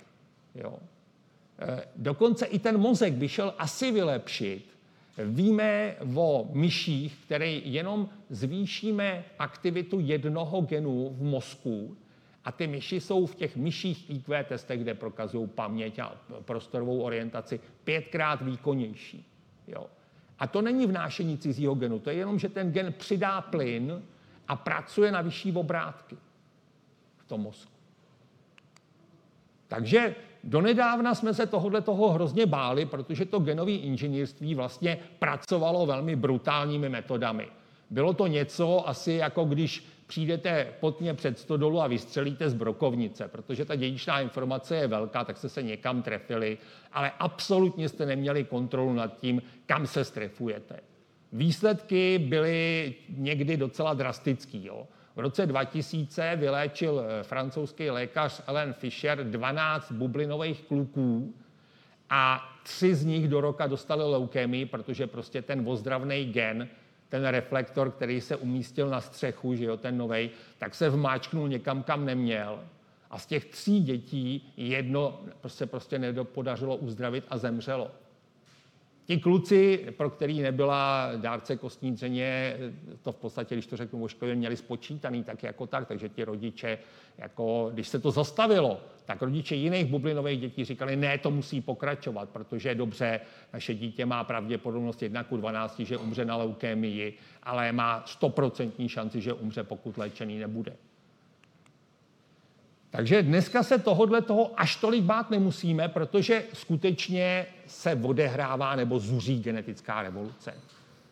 Jo. E, dokonce i ten mozek by šel asi vylepšit. Víme o myších, které jenom zvýšíme aktivitu jednoho genu v mozku a ty myši jsou v těch myších IQ testech, kde prokazují paměť a prostorovou orientaci, pětkrát výkonnější. Jo. A to není vnášení cizího genu, to je jenom, že ten gen přidá plyn a pracuje na vyšší obrátky v tom mozku. Takže donedávna jsme se tohohle toho hrozně báli, protože to genové inženýrství vlastně pracovalo velmi brutálními metodami. Bylo to něco asi jako když přijdete potně před stodolu a vystřelíte z brokovnice, protože ta dědičná informace je velká, tak jste se někam trefili, ale absolutně jste neměli kontrolu nad tím, kam se strefujete. Výsledky byly někdy docela drastický. Jo. V roce 2000 vyléčil eh, francouzský lékař Ellen Fischer 12 bublinových kluků a tři z nich do roka dostali leukémii, protože prostě ten ozdravný gen ten reflektor, který se umístil na střechu, že jo, ten novej, tak se vmáčknul někam, kam neměl. A z těch tří dětí jedno se prostě nedopodařilo uzdravit a zemřelo. Ti kluci, pro který nebyla dárce kostní dřeně, to v podstatě, když to řeknu škole, měli spočítaný tak jako tak, takže ti rodiče, jako, když se to zastavilo, tak rodiče jiných bublinových dětí říkali, ne, to musí pokračovat, protože dobře, naše dítě má pravděpodobnost 1 ku 12, že umře na leukémii, ale má 100% šanci, že umře, pokud léčený nebude. Takže dneska se tohodle toho až tolik bát nemusíme, protože skutečně se odehrává nebo zuří genetická revoluce.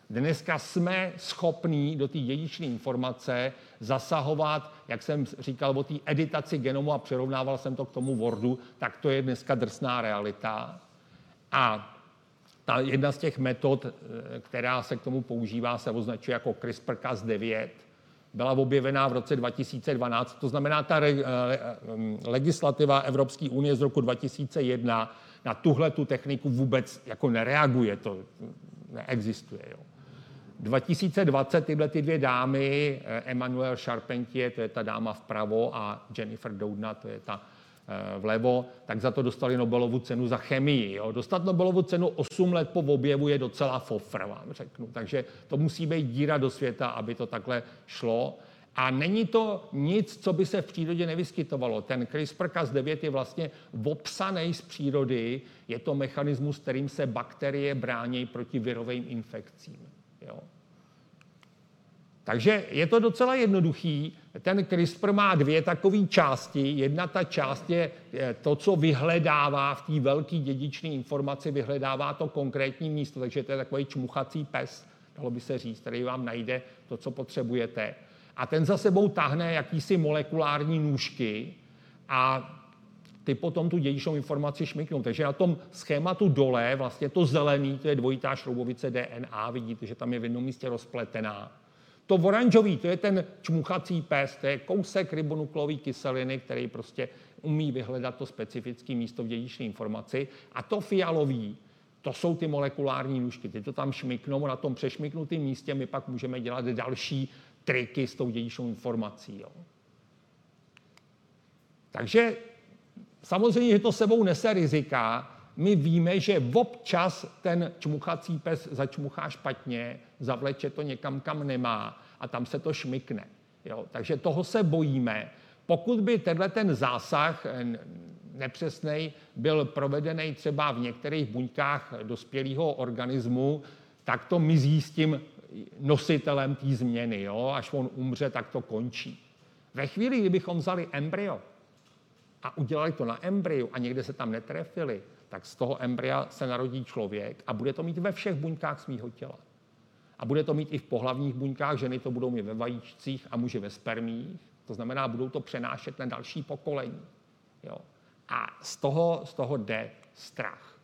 Dneska jsme schopní do té dědičné informace zasahovat, jak jsem říkal o té editaci genomu a přerovnával jsem to k tomu Wordu, tak to je dneska drsná realita. A ta jedna z těch metod, eh, která se k tomu používá, se označuje jako CRISPR-Cas9 byla objevená v roce 2012. To znamená, ta re, legislativa Evropské unie z roku 2001 na tuhle tu techniku vůbec jako nereaguje, to neexistuje. Jo. 2020 tyhle ty dvě dámy, eh, Emmanuel Charpentier, to je ta dáma vpravo, a Jennifer Doudna, to je ta Eh, vlevo, tak za to dostali Nobelovu cenu za chemii. Jo. Dostat Nobelovu cenu 8 let po objevu je docela fofr, vám řeknu. Takže to musí být díra do světa, aby to takhle šlo. A není to nic, co by se v přírodě nevyskytovalo. Ten CRISPR-Cas9 je vlastně obsaný z přírody. Je to mechanismus, kterým se bakterie brání proti virovým infekcím. Jo. Takže je to docela jednoduchý. Ten CRISPR má dvě takové části. Jedna ta část je to, co vyhledává v té velké dědičné informaci, vyhledává to konkrétní místo, takže to je takový čmuchací pes, dalo by se říct, který vám najde to, co potřebujete. A ten za sebou tahne jakýsi molekulární nůžky a ty potom tu dědičnou informaci šmiknou. Takže na tom schématu dole, vlastně to zelený, to je dvojitá šroubovice DNA, vidíte, že tam je v jednom místě rozpletená. To oranžový, to je ten čmuchací pes, to je kousek ribonukleové kyseliny, který prostě umí vyhledat to specifické místo v dědičné informaci. A to fialový, to jsou ty molekulární nůžky. Ty to tam šmiknou, na tom přešmiknutém místě my pak můžeme dělat další triky s tou dědičnou informací. Jo. Takže samozřejmě, že to sebou nese rizika, my víme, že občas ten čmuchací pes začmuchá špatně, zavleče to někam, kam nemá a tam se to šmikne. Jo? Takže toho se bojíme. Pokud by tenhle ten zásah nepřesný byl provedený třeba v některých buňkách dospělého organismu, tak to mizí s tím nositelem té změny. Jo? Až on umře, tak to končí. Ve chvíli, kdybychom vzali embryo a udělali to na embryu a někde se tam netrefili, tak z toho embrya se narodí člověk a bude to mít ve všech buňkách svého těla. A bude to mít i v pohlavních buňkách, ženy to budou mít ve vajíčcích a muži ve spermích. To znamená, budou to přenášet na další pokolení. Jo. A z toho, z toho jde strach.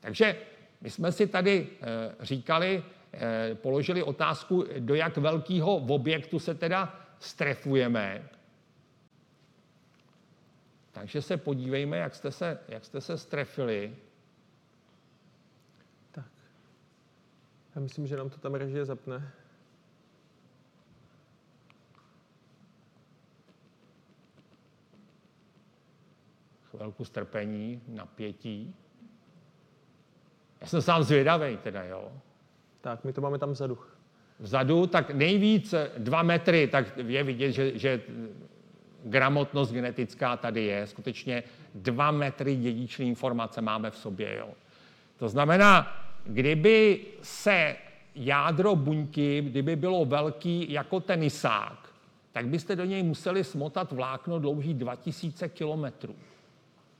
Takže my jsme si tady e, říkali, e, položili otázku, do jak velkého objektu se teda strefujeme. Takže se podívejme, jak jste se, jak jste se strefili. Tak. Já myslím, že nám to tam režie zapne. Chvilku strpení, napětí. Já jsem sám zvědavý teda, jo. Tak, my to máme tam vzadu. Vzadu, tak nejvíc dva metry, tak je vidět, že, že gramotnost genetická tady je. Skutečně dva metry dědičné informace máme v sobě. Jo. To znamená, kdyby se jádro buňky, kdyby bylo velký jako tenisák, tak byste do něj museli smotat vlákno dlouhý 2000 kilometrů.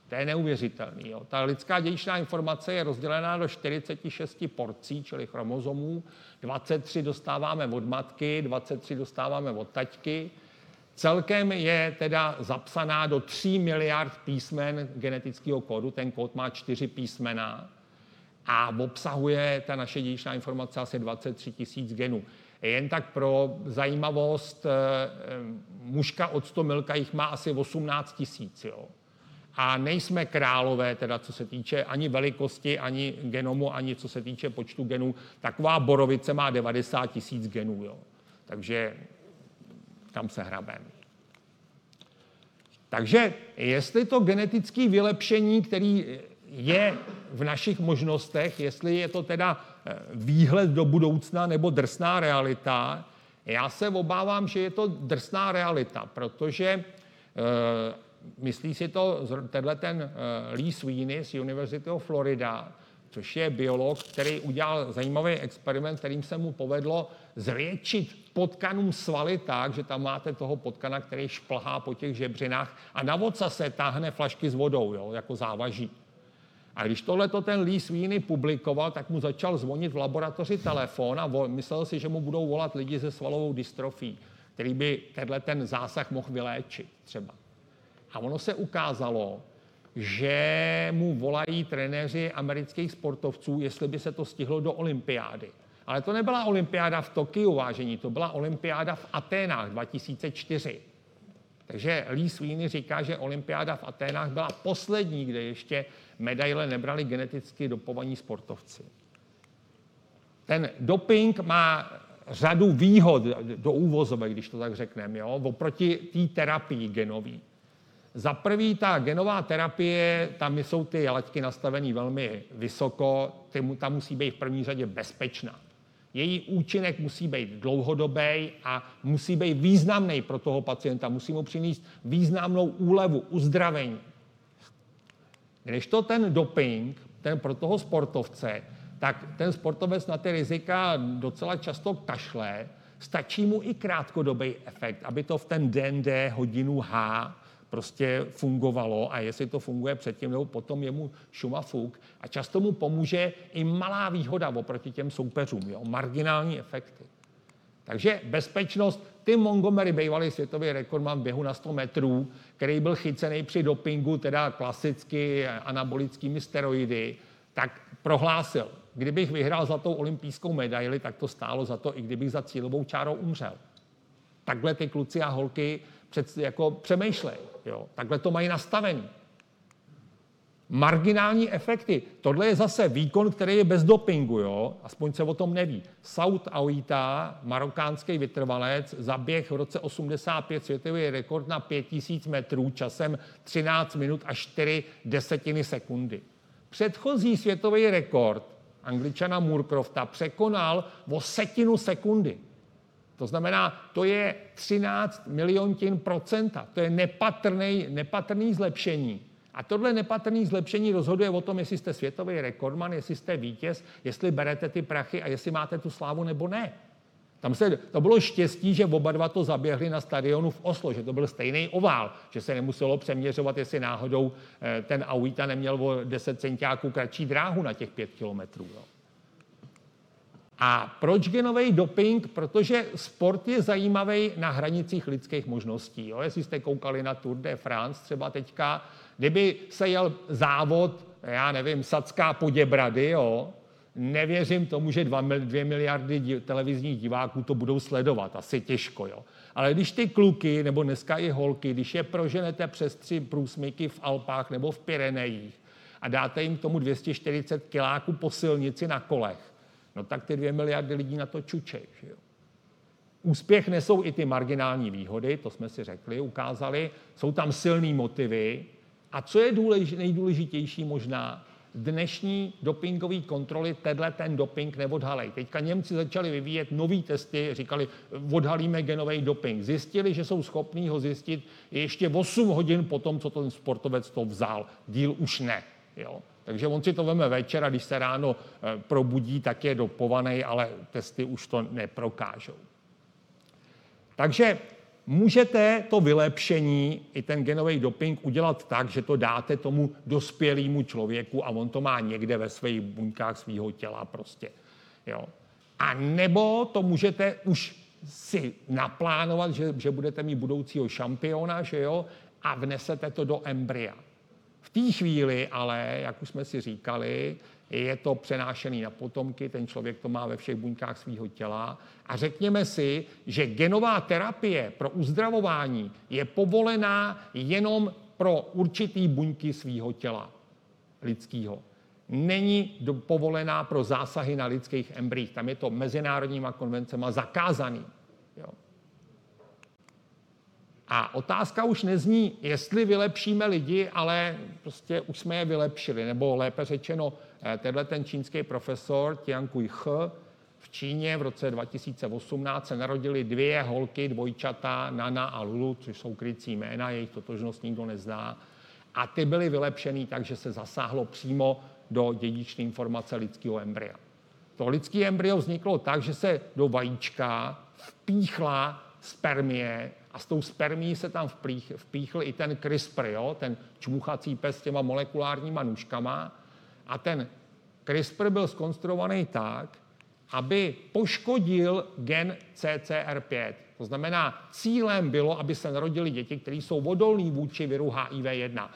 To je neuvěřitelný. Jo. Ta lidská dědičná informace je rozdělená do 46 porcí, čili chromozomů. 23 dostáváme od matky, 23 dostáváme od taťky. Celkem je teda zapsaná do 3 miliard písmen genetického kódu. Ten kód má 4 písmena a obsahuje ta naše dědičná informace asi 23 tisíc genů. Jen tak pro zajímavost, eh, mužka od 100 milka jich má asi 18 tisíc. A nejsme králové, teda co se týče ani velikosti, ani genomu, ani co se týče počtu genů. Taková borovice má 90 tisíc genů. Jo. Takže tam se hrabem. Takže jestli to genetické vylepšení, který je v našich možnostech, jestli je to teda eh, výhled do budoucna nebo drsná realita, já se obávám, že je to drsná realita, protože e, myslí si to tenhle ten e, Lee Sweeney z University of Florida, což je biolog, který udělal zajímavý experiment, kterým se mu povedlo zvětšit potkanům svaly tak, že tam máte toho potkana, který šplhá po těch žebřinách a na voca se táhne flašky s vodou, jo, jako závaží. A když tohle to ten Lee Sweeney publikoval, tak mu začal zvonit v laboratoři telefon a myslel si, že mu budou volat lidi se svalovou dystrofí, který by tenhle ten zásah mohl vyléčit třeba. A ono se ukázalo, že mu volají trenéři amerických sportovců, jestli by se to stihlo do olympiády. Ale to nebyla olympiáda v Tokiu, vážení, to byla olympiáda v Aténách 2004. Takže Lee Sweeney říká, že olympiáda v Aténách byla poslední, kde ještě medaile nebrali geneticky dopovaní sportovci. Ten doping má řadu výhod do úvozové, když to tak řekneme, oproti té terapii genový. Za prvý, ta genová terapie, tam jsou ty laťky nastavené velmi vysoko, tam musí být v první řadě bezpečná. Její účinek musí být dlouhodobý a musí být významný pro toho pacienta. Musí mu přinést významnou úlevu, uzdravení. Když to ten doping, ten pro toho sportovce, tak ten sportovec na ty rizika docela často kašle, stačí mu i krátkodobý efekt, aby to v ten den D, hodinu H prostě fungovalo a jestli to funguje předtím nebo potom, je mu šuma fuk a často mu pomůže i malá výhoda oproti těm soupeřům, jo, marginální efekty. Takže bezpečnost, Tim Montgomery, bývalý světový rekordman běhu na 100 metrů, který byl chycený při dopingu, teda klasicky anabolickými steroidy, tak prohlásil, kdybych vyhrál za tou olympijskou medaili, tak to stálo za to, i kdybych za cílovou čárou umřel. Takhle ty kluci a holky před, jako přemýšlej. Jo? Takhle to mají nastavený. Marginální efekty. Tohle je zase výkon, který je bez dopingu, jo? aspoň se o tom neví. Saud Aouita, marokánský vytrvalec, zaběh v roce 85 světový rekord na 5000 metrů časem 13 minut a 4 desetiny sekundy. Předchozí světový rekord angličana Moorcrofta překonal o setinu sekundy. To znamená, to je 13 miliontin procenta. To je nepatrný, nepatrný zlepšení. A tohle nepatrný zlepšení rozhoduje o tom, jestli jste světový rekordman, jestli jste vítěz, jestli berete ty prachy a jestli máte tu slávu nebo ne. Tam se, to bylo štěstí, že oba dva to zaběhli na stadionu v Oslo, že to byl stejný ovál, že se nemuselo přeměřovat, jestli náhodou eh, ten Auita neměl o 10 centiáků kratší dráhu na těch 5 kilometrů. A proč genový doping? Protože sport je zajímavý na hranicích lidských možností. Jo? Jestli jste koukali na Tour de France třeba teďka, kdyby se jel závod, já nevím, Sacká Poděbrady, jo? nevěřím tomu, že dva, dvě miliardy televizních diváků to budou sledovat. Asi těžko. Jo? Ale když ty kluky, nebo dneska i holky, když je proženete přes tři průsmyky v Alpách nebo v Pyrenejích a dáte jim tomu 240 kiláků po silnici na kolech, no tak ty dvě miliardy lidí na to čučej. Že jo? Úspěch nesou i ty marginální výhody, to jsme si řekli, ukázali. Jsou tam silné motivy. A co je důlež, nejdůležitější možná, dnešní dopingové kontroly tenhle ten doping neodhalej. Teďka Němci začali vyvíjet nové testy, říkali, odhalíme genový doping. Zjistili, že jsou schopní ho zjistit ještě 8 hodin po tom, co ten sportovec to vzal. Díl už ne. Jo. Takže on si to veme večer a když se ráno eh, probudí, tak je dopovaný, ale testy už to neprokážou. Takže můžete to vylepšení, i ten genový doping, udělat tak, že to dáte tomu dospělému člověku a on to má někde ve svých buňkách svého těla prostě. Jo. A nebo to můžete už si naplánovat, že, že budete mít budoucího šampiona, že jo, a vnesete to do embrya. Té chvíli ale, jak už jsme si říkali, je to přenášený na potomky, ten člověk to má ve všech buňkách svého těla. A řekněme si, že genová terapie pro uzdravování je povolená jenom pro určitý buňky svého těla lidského. Není povolená pro zásahy na lidských embryích. Tam je to mezinárodníma konvencema zakázaný. A otázka už nezní, jestli vylepšíme lidi, ale prostě už jsme je vylepšili, nebo lépe řečeno, Eh, tenhle ten čínský profesor Tian Kui-ch v Číně v roce 2018 se narodili dvě holky, dvojčata, Nana a Lulu, což jsou krycí jména, jejich totožnost nikdo nezná. A ty byly vylepšený tak, že se zasáhlo přímo do dědičné informace lidského embrya. To lidské embryo vzniklo tak, že se do vajíčka vpíchla spermie a s tou spermí se tam vpíchl i ten CRISPR, jo? ten čmuchací pes s těma molekulárníma nůžkama a ten CRISPR byl skonstruovaný tak, aby poškodil gen CCR5. To znamená, cílem bylo, aby se narodili děti, které jsou odolní vůči viru HIV-1.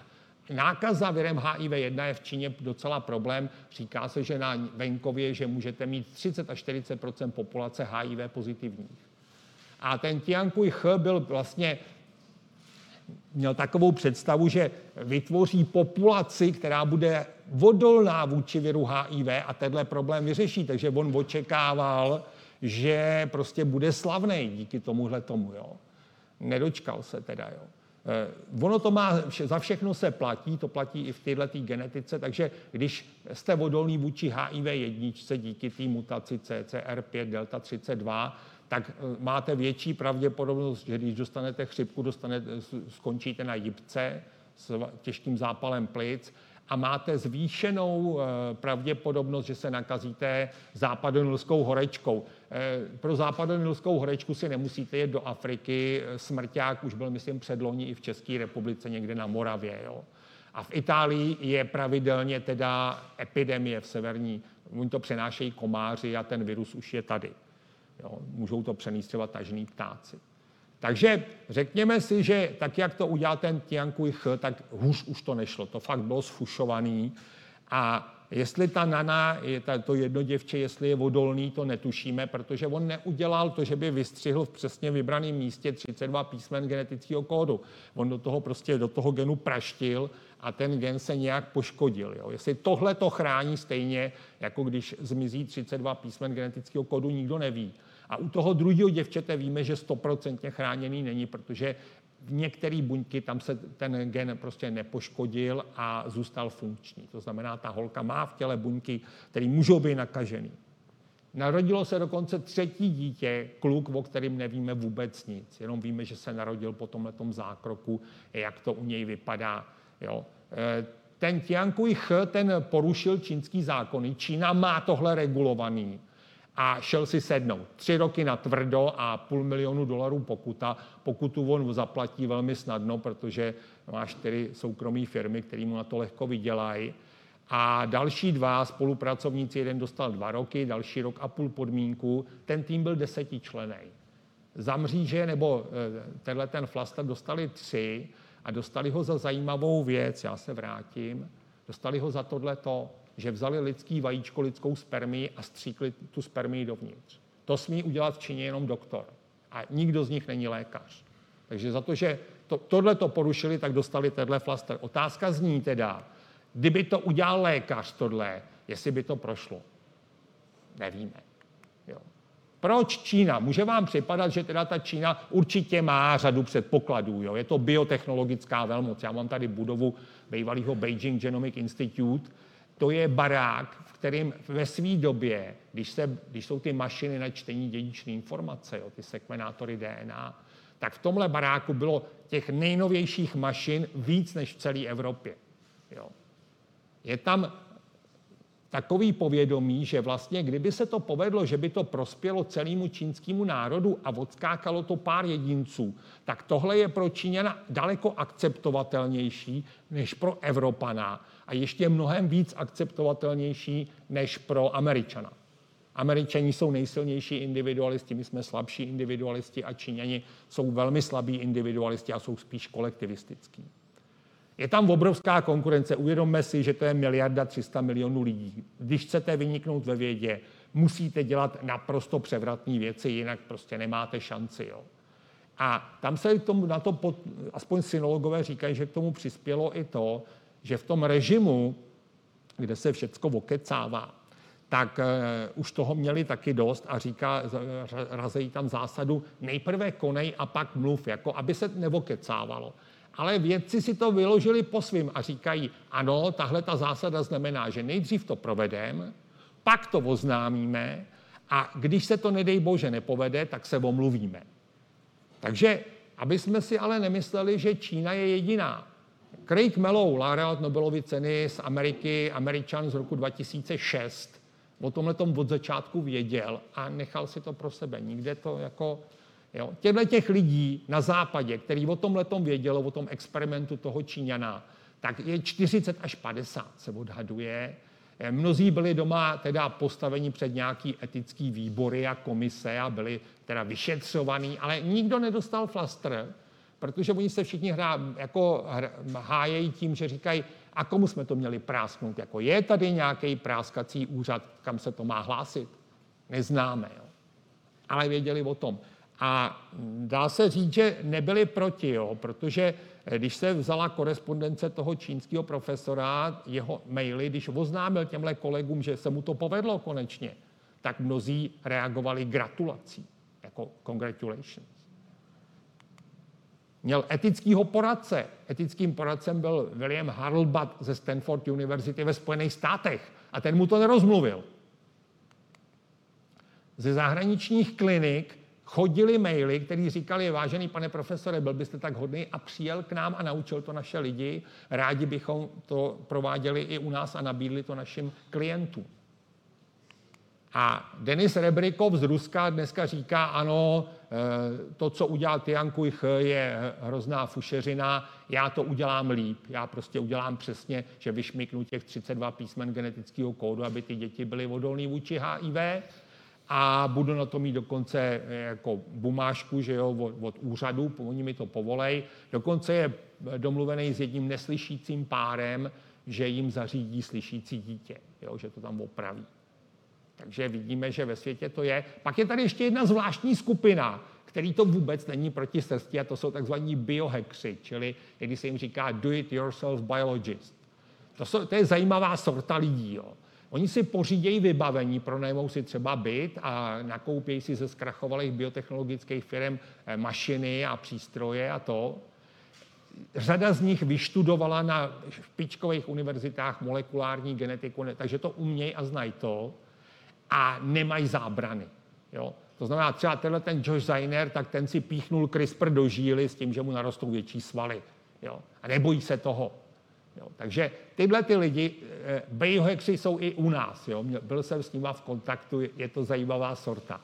Nákaza virem HIV-1 je v Číně docela problém. Říká se, že na venkově, že můžete mít 30 až 40 populace HIV pozitivních. A ten Tiankuj Ch byl vlastně měl takovou představu, že vytvoří populaci, která bude odolná vůči viru HIV a tenhle problém vyřeší. Takže on očekával, že prostě bude slavný díky tomuhle tomu. Jo. Nedočkal se teda. Jo. Eh, ono to má, za všechno se platí, to platí i v této genetice, takže když jste odolný vůči HIV jedničce díky té mutaci CCR5 delta 32, tak eh, máte větší pravděpodobnost, že když dostanete chřipku, dostanete, skončíte na jibce s těžkým zápalem plic a máte zvýšenou eh, pravděpodobnost, že se nakazíte západonilskou horečkou. Eh, pro západonilskou horečku si nemusíte jet do Afriky, smrťák už byl, myslím, předloni i v České republice někde na Moravě. Jo. A v Itálii je pravidelně teda epidemie v severní, oni to přenášejí komáři a ten virus už je tady. Jo, můžou to přenést třeba tažní ptáci. Takže řekněme si, že tak, jak to udělal ten Tiankuich, tak hůř už to nešlo. To fakt bylo sfušovaný. A jestli ta nana, je ta, to jedno děvče, jestli je odolný, to netušíme, protože on neudělal to, že by vystřihl v přesně vybraném místě 32 písmen genetického kódu. On do toho prostě do toho genu praštil a ten gen se nějak poškodil. Jo. Jestli tohle to chrání stejně, jako když zmizí 32 písmen genetického kódu, nikdo neví. A u toho druhého děvčete víme, že stoprocentně chráněný není, protože některé buňky tam se ten gen prostě nepoškodil a zůstal funkční. To znamená, ta holka má v těle buňky, které můžou být nakažený. Narodilo se dokonce třetí dítě, kluk, o kterým nevíme vůbec nic. Jenom víme, že se narodil po tomhle zákroku, jak to u něj vypadá. Jo. E, ten Tiankuj Ch, ten porušil čínský zákony. Čína má tohle regulovaný a šel si sednout. Tři roky na tvrdo a půl milionu dolarů pokuta. Pokutu on zaplatí velmi snadno, protože má čtyři soukromé firmy, které mu na to lehko vydělají. A další dva spolupracovníci, jeden dostal dva roky, další rok a půl podmínku. Ten tým byl desetičlený. Za mříže nebo eh, tenhle ten flaster dostali tři a dostali ho za zajímavou věc, já se vrátím, dostali ho za tohleto, že vzali lidský vajíčko, lidskou spermii a stříkli tu spermii dovnitř. To smí udělat v Číně jenom doktor. A nikdo z nich není lékař. Takže za to, že to, tohle to porušili, tak dostali tenhle flaster. Otázka zní teda, kdyby to udělal lékař tohle, jestli by to prošlo. nevíme. Jo. Proč Čína? Může vám připadat, že teda ta Čína určitě má řadu předpokladů. Jo? Je to biotechnologická velmoc. Já mám tady budovu bývalého Beijing Genomic Institute. To je barák, v kterém ve své době, když, se, když jsou ty mašiny na čtení dědičné informace, jo, ty sekvenátory DNA, tak v tomhle baráku bylo těch nejnovějších mašin víc než v celé Evropě. Jo. Je tam takový povědomí, že vlastně kdyby se to povedlo, že by to prospělo celému čínskému národu a odskákalo to pár jedinců, tak tohle je pro Číňana daleko akceptovatelnější než pro Evropana a ještě mnohem víc akceptovatelnější než pro Američana. Američani jsou nejsilnější individualisti, my jsme slabší individualisti a Číňani jsou velmi slabí individualisti a jsou spíš kolektivistický. Je tam obrovská konkurence. Uvědomme si, že to je miliarda 300 milionů lidí. Když chcete vyniknout ve vědě, musíte dělat naprosto převratné věci, jinak prostě nemáte šanci. Jo. A tam se k tomu, na to, pod, aspoň synologové říkají, že k tomu přispělo i to, že v tom režimu, kde se všecko okecává, tak uh, už toho měli taky dost a říká, razejí tam zásadu nejprve konej a pak mluv, jako aby se nevokecávalo. Ale vědci si to vyložili po svým a říkají, ano, tahle ta zásada znamená, že nejdřív to provedeme, pak to oznámíme a když se to, nedej bože, nepovede, tak se omluvíme. Takže, aby jsme si ale nemysleli, že Čína je jediná. Craig Mellow, laureát Nobelovy ceny z Ameriky, Američan z roku 2006, o tomhle tom od začátku věděl a nechal si to pro sebe. Nikde to jako Jo? Těchto těch lidí na západě, který o tom letom vědělo, o tom experimentu toho Číňana, tak je 40 až 50 se odhaduje. Eh, mnozí byli doma teda postaveni před nějaký etický výbory a komise a byli teda vyšetřovaní, ale nikdo nedostal flastr, protože oni se všichni hrá, jako hájejí tím, že říkají, a komu jsme to měli prásknout? Jako je tady nějaký práskací úřad, kam se to má hlásit? Neznáme, jo. ale věděli o tom. A dá se říct, že nebyli proti, jo, protože eh, když se vzala korespondence toho čínského profesora, jeho maily, když oznámil těmhle kolegům, že se mu to povedlo konečně, tak mnozí reagovali gratulací, jako congratulations. Měl etického poradce. Etickým poradcem byl William Harlbat ze Stanford University ve Spojených státech a ten mu to nerozmluvil. Ze zahraničních klinik chodili maily, které říkali, vážený pane profesore, byl byste tak hodný a přijel k nám a naučil to naše lidi. Rádi bychom to prováděli i u nás a nabídli to našim klientům. A Denis Rebrikov z Ruska dneska říká, ano, to, co udělal Tian Kuich, je hrozná fušeřina, já to udělám líp. Já prostě udělám přesně, že vyšmiknu těch 32 písmen genetického kódu, aby ty děti byly odolné vůči HIV a budu na to mít dokonce eh, jako bumášku, že jo, od, od úřadu, oni mi to povolej. Dokonce je domluvený s jedním neslyšícím párem, že jim zařídí slyšící dítě, jo, že to tam opraví. Takže vidíme, že ve světě to je. Pak je tady ještě jedna zvláštní skupina, který to vůbec není proti srsti, a to jsou takzvaní biohackři, čili když se jim říká do-it-yourself biologist. To, jsou, to je zajímavá sorta lidí. Jo. Oni si pořídějí vybavení, pronajmou si třeba byt a nakoupějí si ze zkrachovalých biotechnologických firm eh, mašiny a přístroje a to. Řada z nich vyštudovala na špičkových univerzitách molekulární genetiku, takže to umějí a znají to a nemají zábrany. Jo? To znamená, třeba tenhle ten Josh Zainer, tak ten si píchnul CRISPR do žíly s tím, že mu narostou větší svaly. Jo? A nebojí se toho. Jo, takže tyhle ty lidi, eh, biohackři jsou i u nás. Jo. Byl jsem s nimi v kontaktu, je to zajímavá sorta.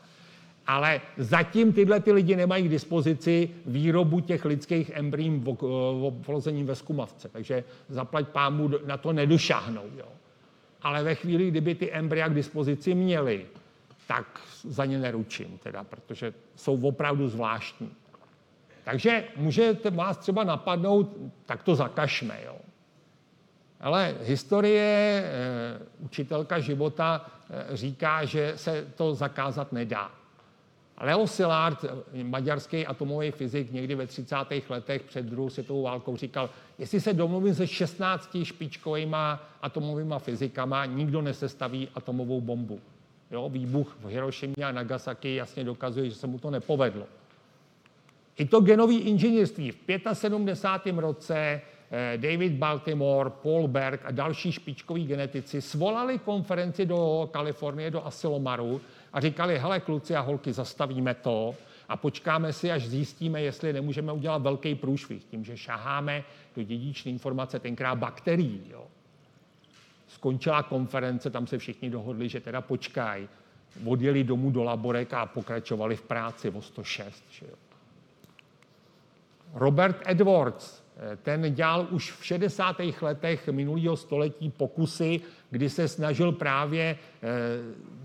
Ale zatím tyhle ty lidi nemají k dispozici výrobu těch lidských embryí oplozením ve skumavce. Takže zaplať pámu na to nedošáhnou. Jo. Ale ve chvíli, kdyby ty embrya k dispozici měli, tak za ně neručím, teda, protože jsou opravdu zvláštní. Takže můžete vás třeba napadnout, tak to zakažme. Jo. Ale historie, eh, učitelka života eh, říká, že se to zakázat nedá. Leo Szilard, maďarský atomový fyzik, někdy ve 30. letech před druhou světovou válkou říkal, jestli se domluvím se 16 špičkovými atomovými fyzikama, nikdo nesestaví atomovou bombu. Jo, výbuch v Hirošimě a Nagasaki jasně dokazuje, že se mu to nepovedlo. I to genové inženýrství v 75. roce eh, David Baltimore, Paul Berg a další špičkoví genetici svolali konferenci do Kalifornie, do Asilomaru a říkali, hele kluci a holky, zastavíme to a počkáme si, až zjistíme, jestli nemůžeme udělat velký průšvih tím, že šaháme do dědičné informace tenkrát bakterií. Jo. Skončila konference, tam se všichni dohodli, že teda počkají. Odjeli domů do laborek a pokračovali v práci o 106. Že jo. Robert Edwards, ten dělal už v 60. letech minulého století pokusy, kdy se snažil právě eh,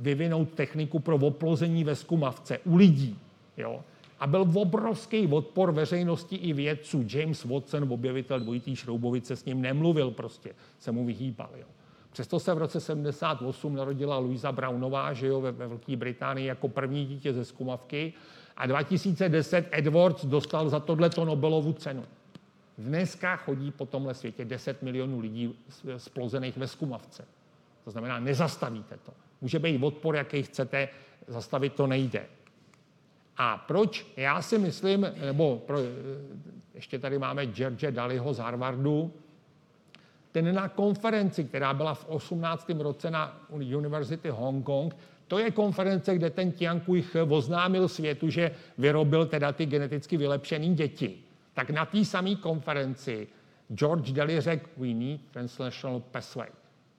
vyvinout techniku pro oplození ve skumavce u lidí. Jo? A byl obrovský odpor veřejnosti i vědců. James Watson, objevitel dvojitý šroubovice, s ním nemluvil prostě, se mu vyhýbal. Jo? Přesto se v roce 78 narodila Louisa Brownová, že jo, ve, ve Velké Británii jako první dítě ze skumavky a 2010 Edwards dostal za tohleto Nobelovu cenu. Dneska chodí po tomhle světě 10 milionů lidí splozených ve skumavce. To znamená, nezastavíte to. Může být odpor, jaký chcete, zastavit to nejde. A proč? Já si myslím, nebo pro, ještě tady máme George Daliho z Harvardu, ten na konferenci, která byla v 18. roce na University Hong Kong, to je konference, kde ten Tian Kuich oznámil světu, že vyrobil teda ty geneticky vylepšené děti. Tak na té samé konferenci George Daly řekl, we need translational pathway.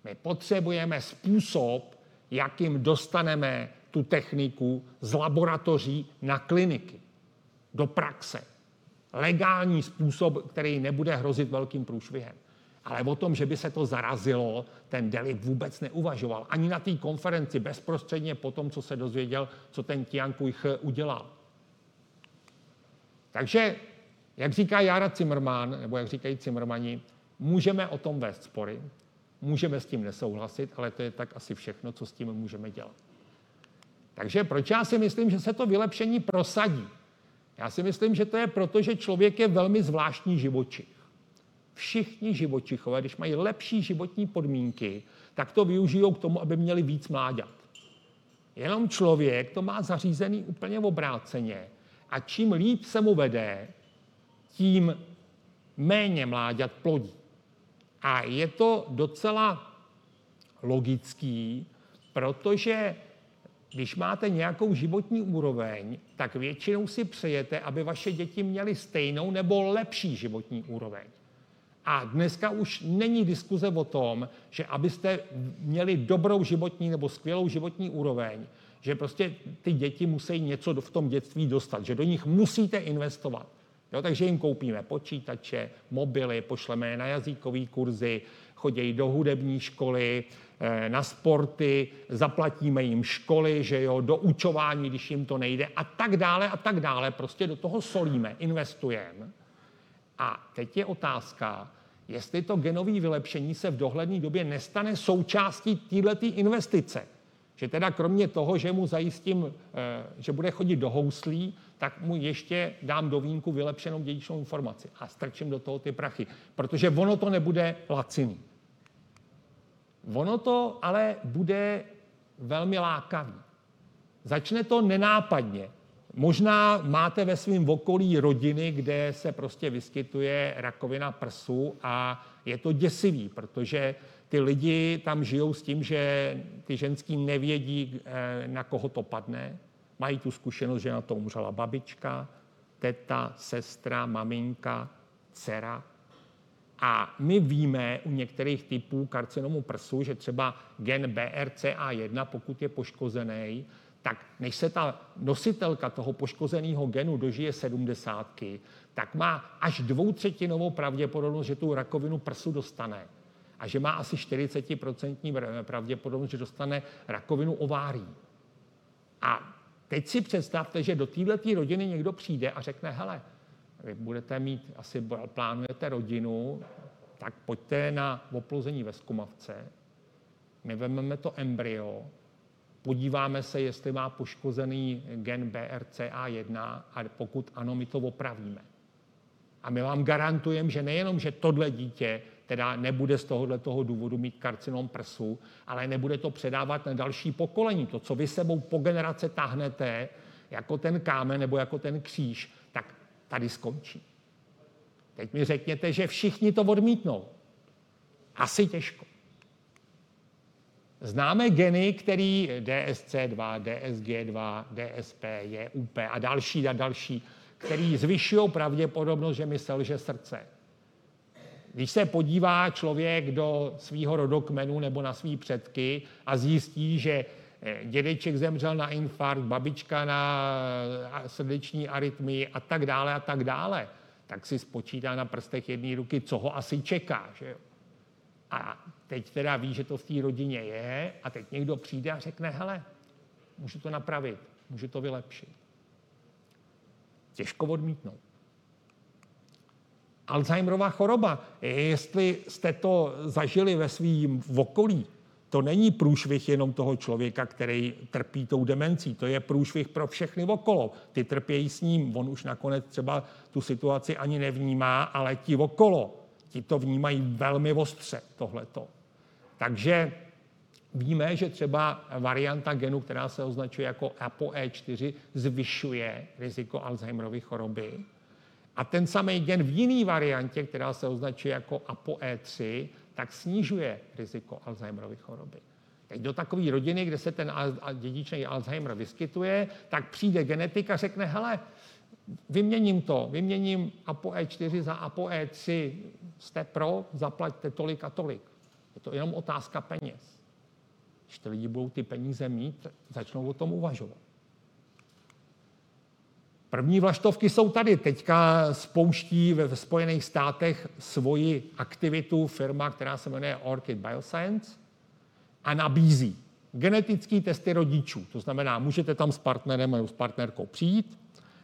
My potřebujeme způsob, jakým dostaneme tu techniku z laboratoří na kliniky, do praxe. Legální způsob, který nebude hrozit velkým průšvihem. Ale o tom, že by se to zarazilo, ten Deli vůbec neuvažoval. Ani na té konferenci, bezprostředně po tom, co se dozvěděl, co ten Tian udělal. Takže, jak říká Jara Zimmerman, nebo jak říkají Zimmermani, můžeme o tom vést spory, můžeme s tím nesouhlasit, ale to je tak asi všechno, co s tím můžeme dělat. Takže proč já si myslím, že se to vylepšení prosadí? Já si myslím, že to je proto, že člověk je velmi zvláštní živočich. Všichni živočichové, když mají lepší životní podmínky, tak to využijou k tomu, aby měli víc mláďat. Jenom člověk to má zařízený úplně obráceně a čím líp se mu vede, tím méně mláďat plodí. A je to docela logický, protože když máte nějakou životní úroveň, tak většinou si přejete, aby vaše děti měly stejnou nebo lepší životní úroveň. A dneska už není diskuze o tom, že abyste měli dobrou životní nebo skvělou životní úroveň, že prostě ty děti musí něco v tom dětství dostat, že do nich musíte investovat. Jo, takže jim koupíme počítače, mobily, pošleme je na jazykové kurzy, chodí do hudební školy, eh, na sporty, zaplatíme jim školy, že jo, do učování, když jim to nejde a tak dále a tak dále. Prostě do toho solíme, investujeme. A teď je otázka, jestli to genové vylepšení se v dohledné době nestane součástí této investice. Že teda kromě toho, že mu zajistím, eh, že bude chodit do houslí, tak mu ještě dám do vínku vylepšenou dědičnou informaci a strčím do toho ty prachy. Protože ono to nebude laciný. Ono to ale bude velmi lákavý. Začne to nenápadně. Možná máte ve svém okolí rodiny, kde se prostě vyskytuje rakovina prsu a je to děsivý, protože ty lidi tam žijou s tím, že ty ženský nevědí, eh, na koho to padne. Mají tu zkušenost, že na to umřela babička, teta, sestra, maminka, dcera. A my víme u některých typů karcinomu prsu, že třeba gen BRCA1, pokud je poškozený, tak než se ta nositelka toho poškozeného genu dožije sedmdesátky, tak má až dvoutřetinovou pravděpodobnost, že tu rakovinu prsu dostane. A že má asi 40% pravděpodobnost, že dostane rakovinu ovárí. A teď si představte, že do této rodiny někdo přijde a řekne, hele, vy budete mít, asi plánujete rodinu, tak pojďte na oplození ve skumavce, my vezmeme to embryo, podíváme se, jestli má poškozený gen BRCA1 a pokud ano, my to opravíme. A my vám garantujeme, že nejenom, že tohle dítě teda nebude z tohohle toho důvodu mít karcinom prsu, ale nebude to předávat na další pokolení. To, co vy sebou po generace táhnete, jako ten kámen nebo jako ten kříž, tak tady skončí. Teď mi řekněte, že všichni to odmítnou. Asi těžko. Známe geny, který DSC2, DSG2, DSP, JUP a další a další, který zvyšují pravděpodobnost, že mi selže srdce. Když se podívá člověk do svého rodokmenu nebo na svý předky a zjistí, že eh, dědeček zemřel na infarkt, babička na eh, srdeční arytmii a tak dále a tak dále, tak si spočítá na prstech jedné ruky, co ho asi čeká. Že jo? A teď teda ví, že to v té rodině je a teď někdo přijde a řekne, hele, můžu to napravit, můžu to vylepšit. Těžko odmítnout. Alzheimerova choroba, jestli jste to zažili ve svým okolí, to není průšvih jenom toho člověka, který trpí tou demencí, to je průšvih pro všechny okolo. Ty trpějí s ním, on už nakonec třeba tu situaci ani nevnímá, ale ti okolo, ti to vnímají velmi ostře, tohleto. Takže víme, že třeba varianta genu, která se označuje jako ApoE4, zvyšuje riziko Alzheimerovy choroby. A ten samý gen v jiné variantě, která se označuje jako ApoE3, tak snižuje riziko Alzheimerovy choroby. Teď do takové rodiny, kde se ten dědičný Alzheimer vyskytuje, tak přijde genetika a řekne, hele, vyměním to, vyměním ApoE4 za ApoE3, jste pro, zaplaťte tolik a tolik. Je to jenom otázka peněz. Když ty lidi budou ty peníze mít, začnou o tom uvažovat. První vlaštovky jsou tady. Teďka spouští ve Spojených státech svoji aktivitu firma, která se jmenuje Orchid Bioscience a nabízí genetické testy rodičů. To znamená, můžete tam s partnerem nebo s partnerkou přijít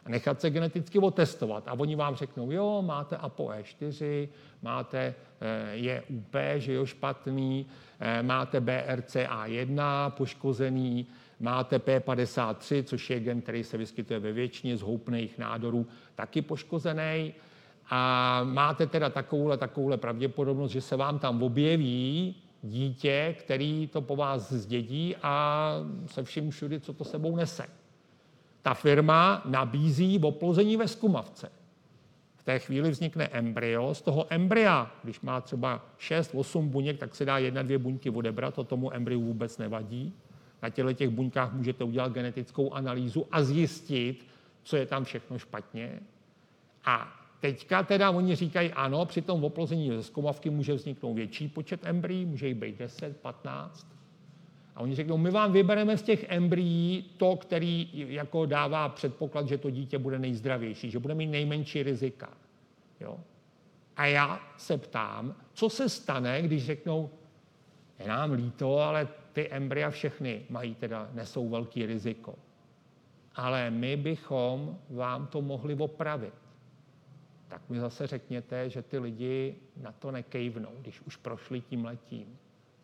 a nechat se geneticky otestovat. A oni vám řeknou, jo, máte ApoE4, máte eh, je UP, že jo, špatný, eh, máte BRCA1 poškozený, Máte P53, což je gen, který se vyskytuje ve většině zhoupných nádorů, taky poškozený. A máte teda takovouhle, takovouhle pravděpodobnost, že se vám tam objeví dítě, který to po vás zdědí a se vším všudy, co to sebou nese. Ta firma nabízí oplození ve skumavce. V té chvíli vznikne embryo. Z toho embrya, když má třeba 6-8 buněk, tak se dá jedna, dvě buňky odebrat, to tomu embryu vůbec nevadí. Na těchto těch buňkách můžete udělat genetickou analýzu a zjistit, co je tam všechno špatně. A teďka teda oni říkají, ano, při tom oplození ze zkomavky může vzniknout větší počet embryí, může jich být 10, 15. A oni řeknou, my vám vybereme z těch embryí to, který jako dává předpoklad, že to dítě bude nejzdravější, že bude mít nejmenší rizika. Jo? A já se ptám, co se stane, když řeknou, je nám líto, ale ty embrya všechny mají teda, nesou velký riziko. Ale my bychom vám to mohli opravit. Tak mi zase řekněte, že ty lidi na to nekejvnou, když už prošli tím letím.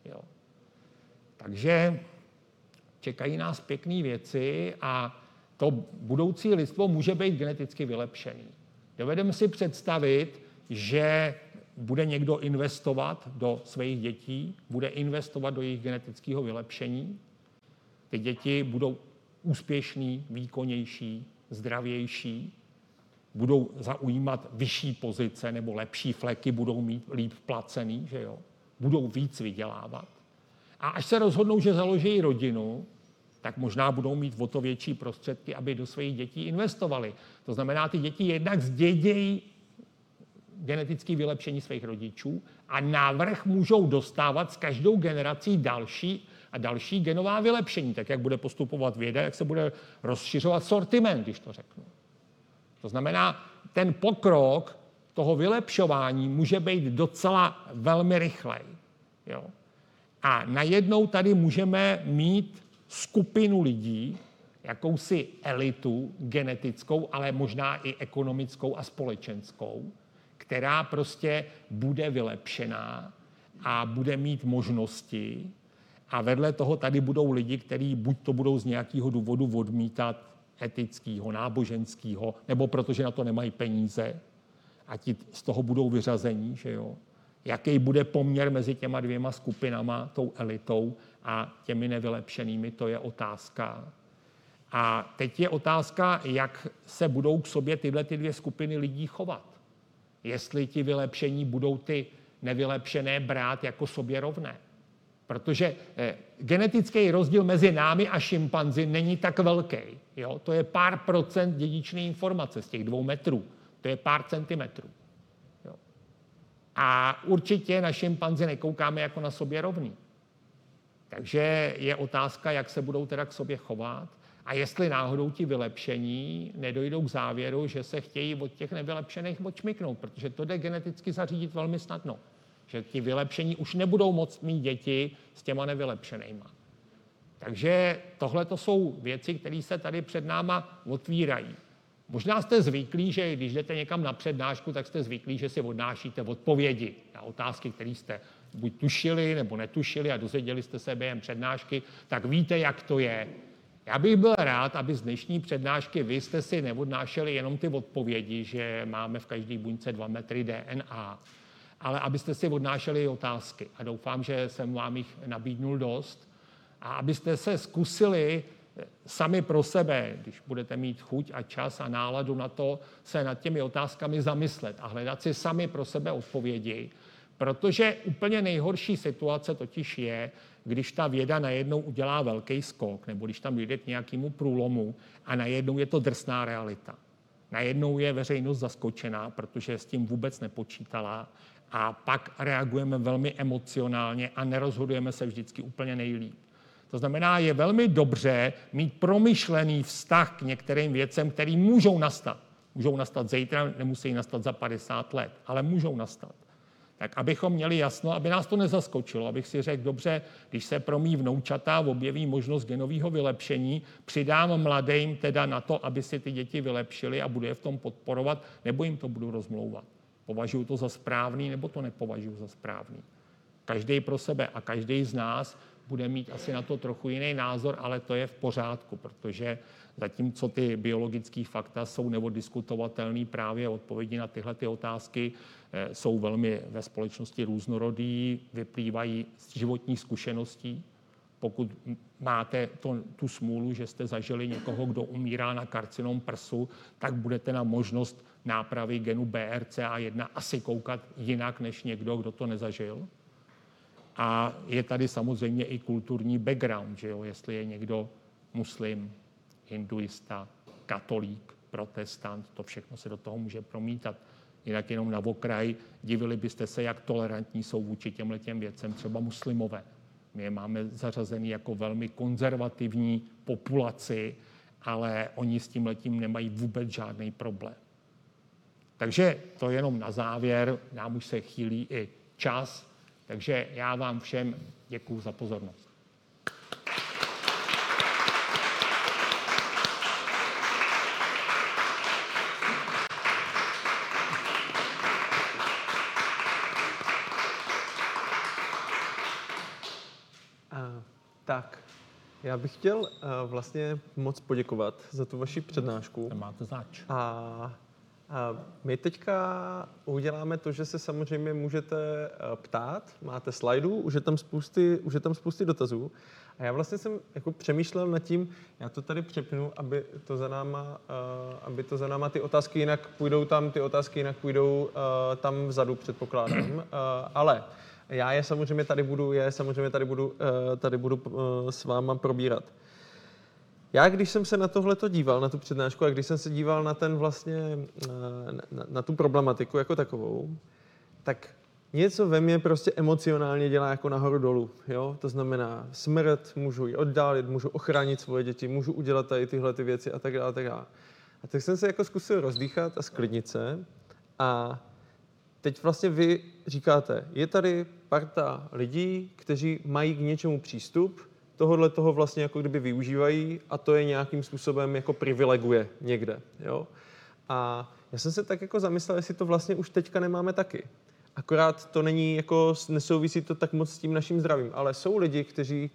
Jo. Takže čekají nás pěkné věci a to budoucí lidstvo může být geneticky vylepšený. Dovedeme si představit, že bude někdo investovat do svých dětí, bude investovat do jejich genetického vylepšení. Ty děti budou úspěšný, výkonnější, zdravější, budou zaujímat vyšší pozice nebo lepší fleky, budou mít líp placený, že jo? budou víc vydělávat. A až se rozhodnou, že založí rodinu, tak možná budou mít o to větší prostředky, aby do svých dětí investovali. To znamená, ty děti jednak zdědějí genetické vylepšení svých rodičů a návrh můžou dostávat s každou generací další a další genová vylepšení, tak jak bude postupovat věda, jak se bude rozšiřovat sortiment, když to řeknu. To znamená, ten pokrok toho vylepšování může být docela velmi rychlej. Jo? A najednou tady můžeme mít skupinu lidí, jakousi elitu genetickou, ale možná i ekonomickou a společenskou, která prostě bude vylepšená a bude mít možnosti. A vedle toho tady budou lidi, kteří buď to budou z nějakého důvodu odmítat etického, náboženského, nebo protože na to nemají peníze. a ti z toho budou vyřazení, že jo. Jaký bude poměr mezi těma dvěma skupinama, tou elitou a těmi nevylepšenými, to je otázka. A teď je otázka, jak se budou k sobě tyhle ty dvě skupiny lidí chovat. Jestli ti vylepšení budou ty nevylepšené brát jako sobě rovné. Protože eh, genetický rozdíl mezi námi a šimpanzi není tak velký. Jo? To je pár procent dědičné informace z těch dvou metrů. To je pár centimetrů. A určitě na šimpanzi nekoukáme jako na sobě rovný. Takže je otázka, jak se budou teda k sobě chovat a jestli náhodou ti vylepšení nedojdou k závěru, že se chtějí od těch nevylepšených odšmiknout, protože to jde geneticky zařídit velmi snadno. Že ti vylepšení už nebudou moct mít děti s těma nevylepšenýma. Takže tohle to jsou věci, které se tady před náma otvírají. Možná jste zvyklí, že když jdete někam na přednášku, tak jste zvyklí, že si odnášíte odpovědi na otázky, které jste buď tušili nebo netušili a dozvěděli jste se během přednášky, tak víte, jak to je. Já bych byl rád, aby z dnešní přednášky vy jste si neodnášeli jenom ty odpovědi, že máme v každé buňce 2 metry DNA, ale abyste si odnášeli otázky. A doufám, že jsem vám jich nabídnul dost. A abyste se zkusili sami pro sebe, když budete mít chuť a čas a náladu na to, se nad těmi otázkami zamyslet a hledat si sami pro sebe odpovědi. Protože úplně nejhorší situace totiž je, když ta věda najednou udělá velký skok, nebo když tam dojde k nějakému průlomu a najednou je to drsná realita. Najednou je veřejnost zaskočená, protože s tím vůbec nepočítala a pak reagujeme velmi emocionálně a nerozhodujeme se vždycky úplně nejlíp. To znamená, je velmi dobře mít promyšlený vztah k některým věcem, které můžou nastat. Můžou nastat zítra, nemusí nastat za 50 let, ale můžou nastat tak abychom měli jasno, aby nás to nezaskočilo, abych si řekl, dobře, když se pro mý vnoučata objeví možnost genového vylepšení, přidám mladým teda na to, aby si ty děti vylepšili a budu je v tom podporovat, nebo jim to budu rozmlouvat. Považuji to za správný, nebo to nepovažuji za správný. Každý pro sebe a každý z nás bude mít asi na to trochu jiný názor, ale to je v pořádku, protože zatímco ty biologické fakta jsou neodiskutovatelné, právě odpovědi na tyhle ty otázky eh, jsou velmi ve společnosti různorodý, vyplývají z životních zkušeností. Pokud máte to, tu smůlu, že jste zažili někoho, kdo umírá na karcinom prsu, tak budete na možnost nápravy genu BRCA1 asi koukat jinak než někdo, kdo to nezažil. A je tady samozřejmě i kulturní background, že jo? jestli je někdo muslim, hinduista, katolík, protestant, to všechno se do toho může promítat. Jinak jenom na okraj, divili byste se, jak tolerantní jsou vůči těmhle těm věcem třeba muslimové. My je máme zařazený jako velmi konzervativní populaci, ale oni s tím letím nemají vůbec žádný problém. Takže to jenom na závěr, nám už se chýlí i čas, takže já vám všem děkuji za pozornost. Tak, já bych chtěl uh, vlastně moc poděkovat za tu vaši přednášku. Máte zač. A, my teďka uděláme to, že se samozřejmě můžete uh, ptát, máte slajdů, už je tam spousty, už je tam spousty dotazů. A já vlastně jsem jako přemýšlel nad tím, já to tady přepnu, aby to za náma, uh, aby to za náma ty otázky jinak půjdou tam, ty otázky jinak půjdou uh, tam vzadu, předpokládám. Ale já je samozřejmě tady budu, je samozřejmě tady budu, eh, tady budu eh, s váma probírat. Já, když jsem se na tohle díval, na tu přednášku, a když jsem se díval na ten vlastně, eh, na, na tu problematiku jako takovou, tak něco ve mně prostě emocionálně dělá jako nahoru dolů. Jo? To znamená smrt, můžu ji oddálit, můžu ochránit svoje děti, můžu udělat tady tyhle ty věci a tak dále. A tak, dále. A tak jsem se jako zkusil rozdýchat a sklidnit se. A teď vlastně vy říkáte, je tady parta lidí, kteří mají k něčemu přístup, tohle toho vlastně jako kdyby využívají a to je nějakým způsobem jako privileguje někde. Jo? A já jsem se tak jako zamyslel, jestli to vlastně už teďka nemáme taky. Akorát to není jako, nesouvisí to tak moc s tím naším zdravím, ale jsou lidi, kteří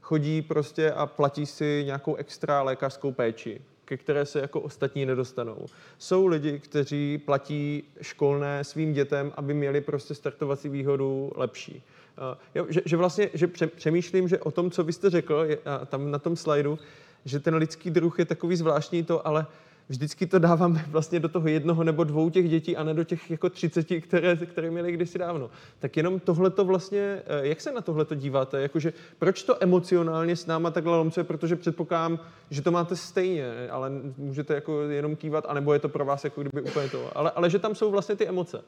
chodí prostě a platí si nějakou extra lékařskou péči ke které se jako ostatní nedostanou. Jsou lidi, kteří platí školné svým dětem, aby měli prostě startovací výhodu lepší. Uh, jo, že, že vlastně, že přemýšlím, že o tom, co vy jste řekl, je, tam na tom slajdu, že ten lidský druh je takový zvláštní to, ale vždycky to dáváme <laughs> vlastně do toho jednoho nebo dvou těch dětí a ne do těch jako třiceti, které, které měly kdysi dávno. Tak jenom tohle to vlastně, eh, jak se na tohle to díváte? Jakože proč to emocionálně s náma takhle lomcuje? Protože předpokládám, že to máte stejně, ale můžete jako jenom kývat, anebo je to pro vás jako kdyby úplně to. Ale, ale že tam jsou vlastně ty emoce.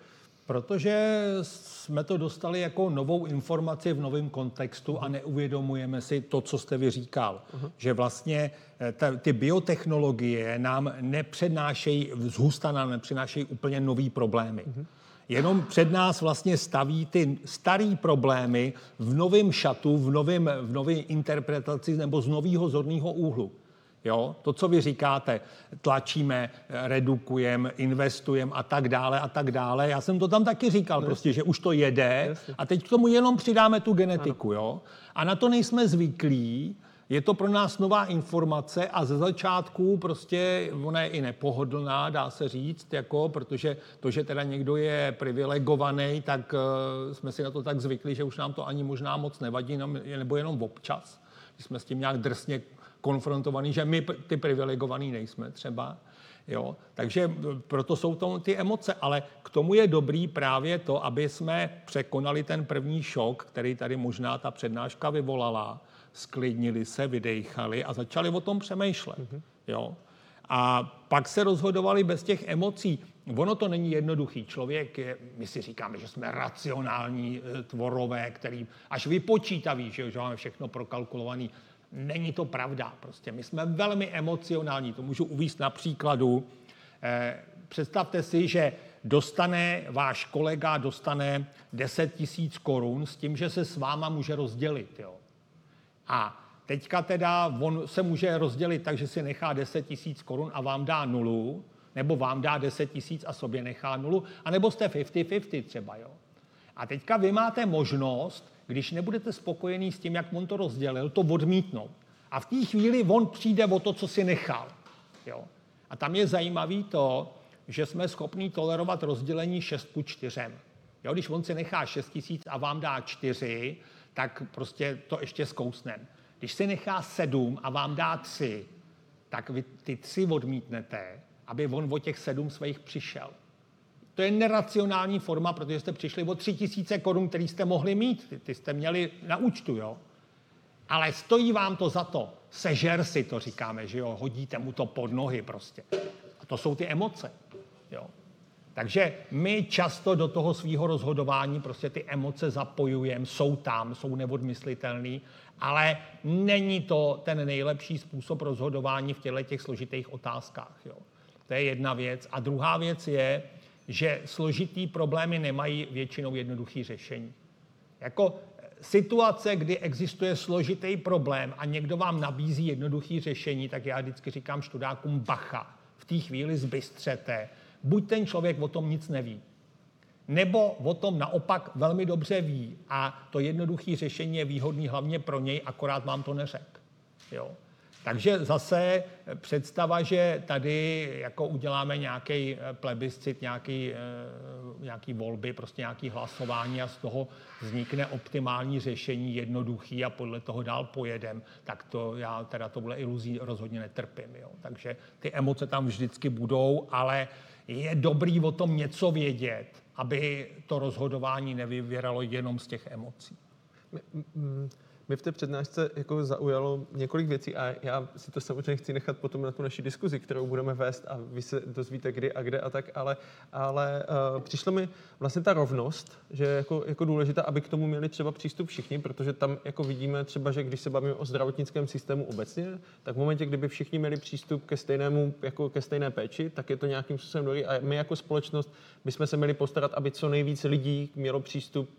Protože jsme to dostali jako novou informaci v novém kontextu a neuvědomujeme si to, co jste vy říkal. Uh-huh. Že vlastně eh, ta, ty biotechnologie nám nepřednášejí, zhusta nám nepřinášejí úplně nový problémy. Uh-huh. Jenom před nás vlastně staví ty staré problémy v novém šatu, v novém v novém interpretaci nebo z nového zorného úhlu. Jo? To, co vy říkáte, tlačíme, redukujeme, investujeme a tak dále a tak dále. Já jsem to tam taky říkal, prostě, že už to jede a teď k tomu jenom přidáme tu genetiku. Jo? A na to nejsme zvyklí, je to pro nás nová informace a ze začátku prostě ona je i nepohodlná, dá se říct, jako, protože to, že teda někdo je privilegovaný, tak uh, jsme si na to tak zvykli, že už nám to ani možná moc nevadí, nebo jenom občas. Když jsme s tím nějak drsně konfrontovaný, že my ty privilegovaný nejsme třeba. Jo? Takže proto jsou to ty emoce, ale k tomu je dobrý právě to, aby jsme překonali ten první šok, který tady možná ta přednáška vyvolala, sklidnili se, vydechali a začali o tom přemýšlet. Mm-hmm. Jo? A pak se rozhodovali bez těch emocí. Ono to není jednoduchý. Člověk je, my si říkáme, že jsme racionální e, tvorové, který až vypočítaví, že, že máme všechno prokalkulovaný. Není to pravda. Prostě my jsme velmi emocionální. To můžu uvíct na příkladu. Eh, představte si, že dostane váš kolega dostane 10 tisíc korun s tím, že se s váma může rozdělit. Jo. A teďka teda on se může rozdělit tak, že si nechá 10 tisíc korun a vám dá nulu, nebo vám dá 10 tisíc a sobě nechá nulu, anebo jste 50-50 třeba. Jo. A teďka vy máte možnost když nebudete spokojený s tím, jak on to rozdělil, to odmítnout. A v té chvíli on přijde o to, co si nechal. Jo? A tam je zajímavý to, že jsme schopni tolerovat rozdělení 6 ku 4. Jo, když on si nechá 6 tisíc a vám dá 4, tak prostě to ještě zkousnem. Když si nechá 7 a vám dá 3, tak vy ty 3 odmítnete, aby on o těch 7 svých přišel. To je neracionální forma, protože jste přišli o tři tisíce korun, který jste mohli mít. Ty, ty jste měli na účtu, jo. Ale stojí vám to za to. Sežer si to říkáme, že jo. Hodíte mu to pod nohy prostě. A to jsou ty emoce, jo. Takže my často do toho svého rozhodování prostě ty emoce zapojujeme, jsou tam, jsou neodmyslitelné, ale není to ten nejlepší způsob rozhodování v těchto těch složitých otázkách. Jo. To je jedna věc. A druhá věc je, že složitý problémy nemají většinou jednoduchý řešení. Jako eh, situace, kdy existuje složitý problém a někdo vám nabízí jednoduchý řešení, tak já vždycky říkám študákům bacha. V té chvíli zbystřete. Buď ten člověk o tom nic neví, nebo o tom naopak velmi dobře ví a to jednoduché řešení je výhodný hlavně pro něj, akorát vám to neřek. Jo? Takže zase představa, že tady jako uděláme nějaký eh, plebiscit, nějaký, eh, nějaký volby, prostě nějaký hlasování a z toho vznikne optimální řešení, jednoduchý a podle toho dál pojedem, tak to já teda tohle iluzí rozhodně netrpím. Jo. Takže ty emoce tam vždycky budou, ale je dobrý o tom něco vědět, aby to rozhodování nevyvěralo jenom z těch emocí. Mě v té přednášce jako zaujalo několik věcí a já si to samozřejmě chci nechat potom na tu naši diskuzi, kterou budeme vést a vy se dozvíte kdy a kde a tak, ale, ale uh, přišlo mi vlastně ta rovnost, že je jako, jako důležitá, aby k tomu měli třeba přístup všichni, protože tam jako vidíme třeba, že když se bavíme o zdravotnickém systému obecně, tak v momentě, kdyby všichni měli přístup ke stejnému, jako ke stejné péči, tak je to nějakým způsobem dobrý. A my jako společnost bychom se měli postarat, aby co nejvíce lidí mělo přístup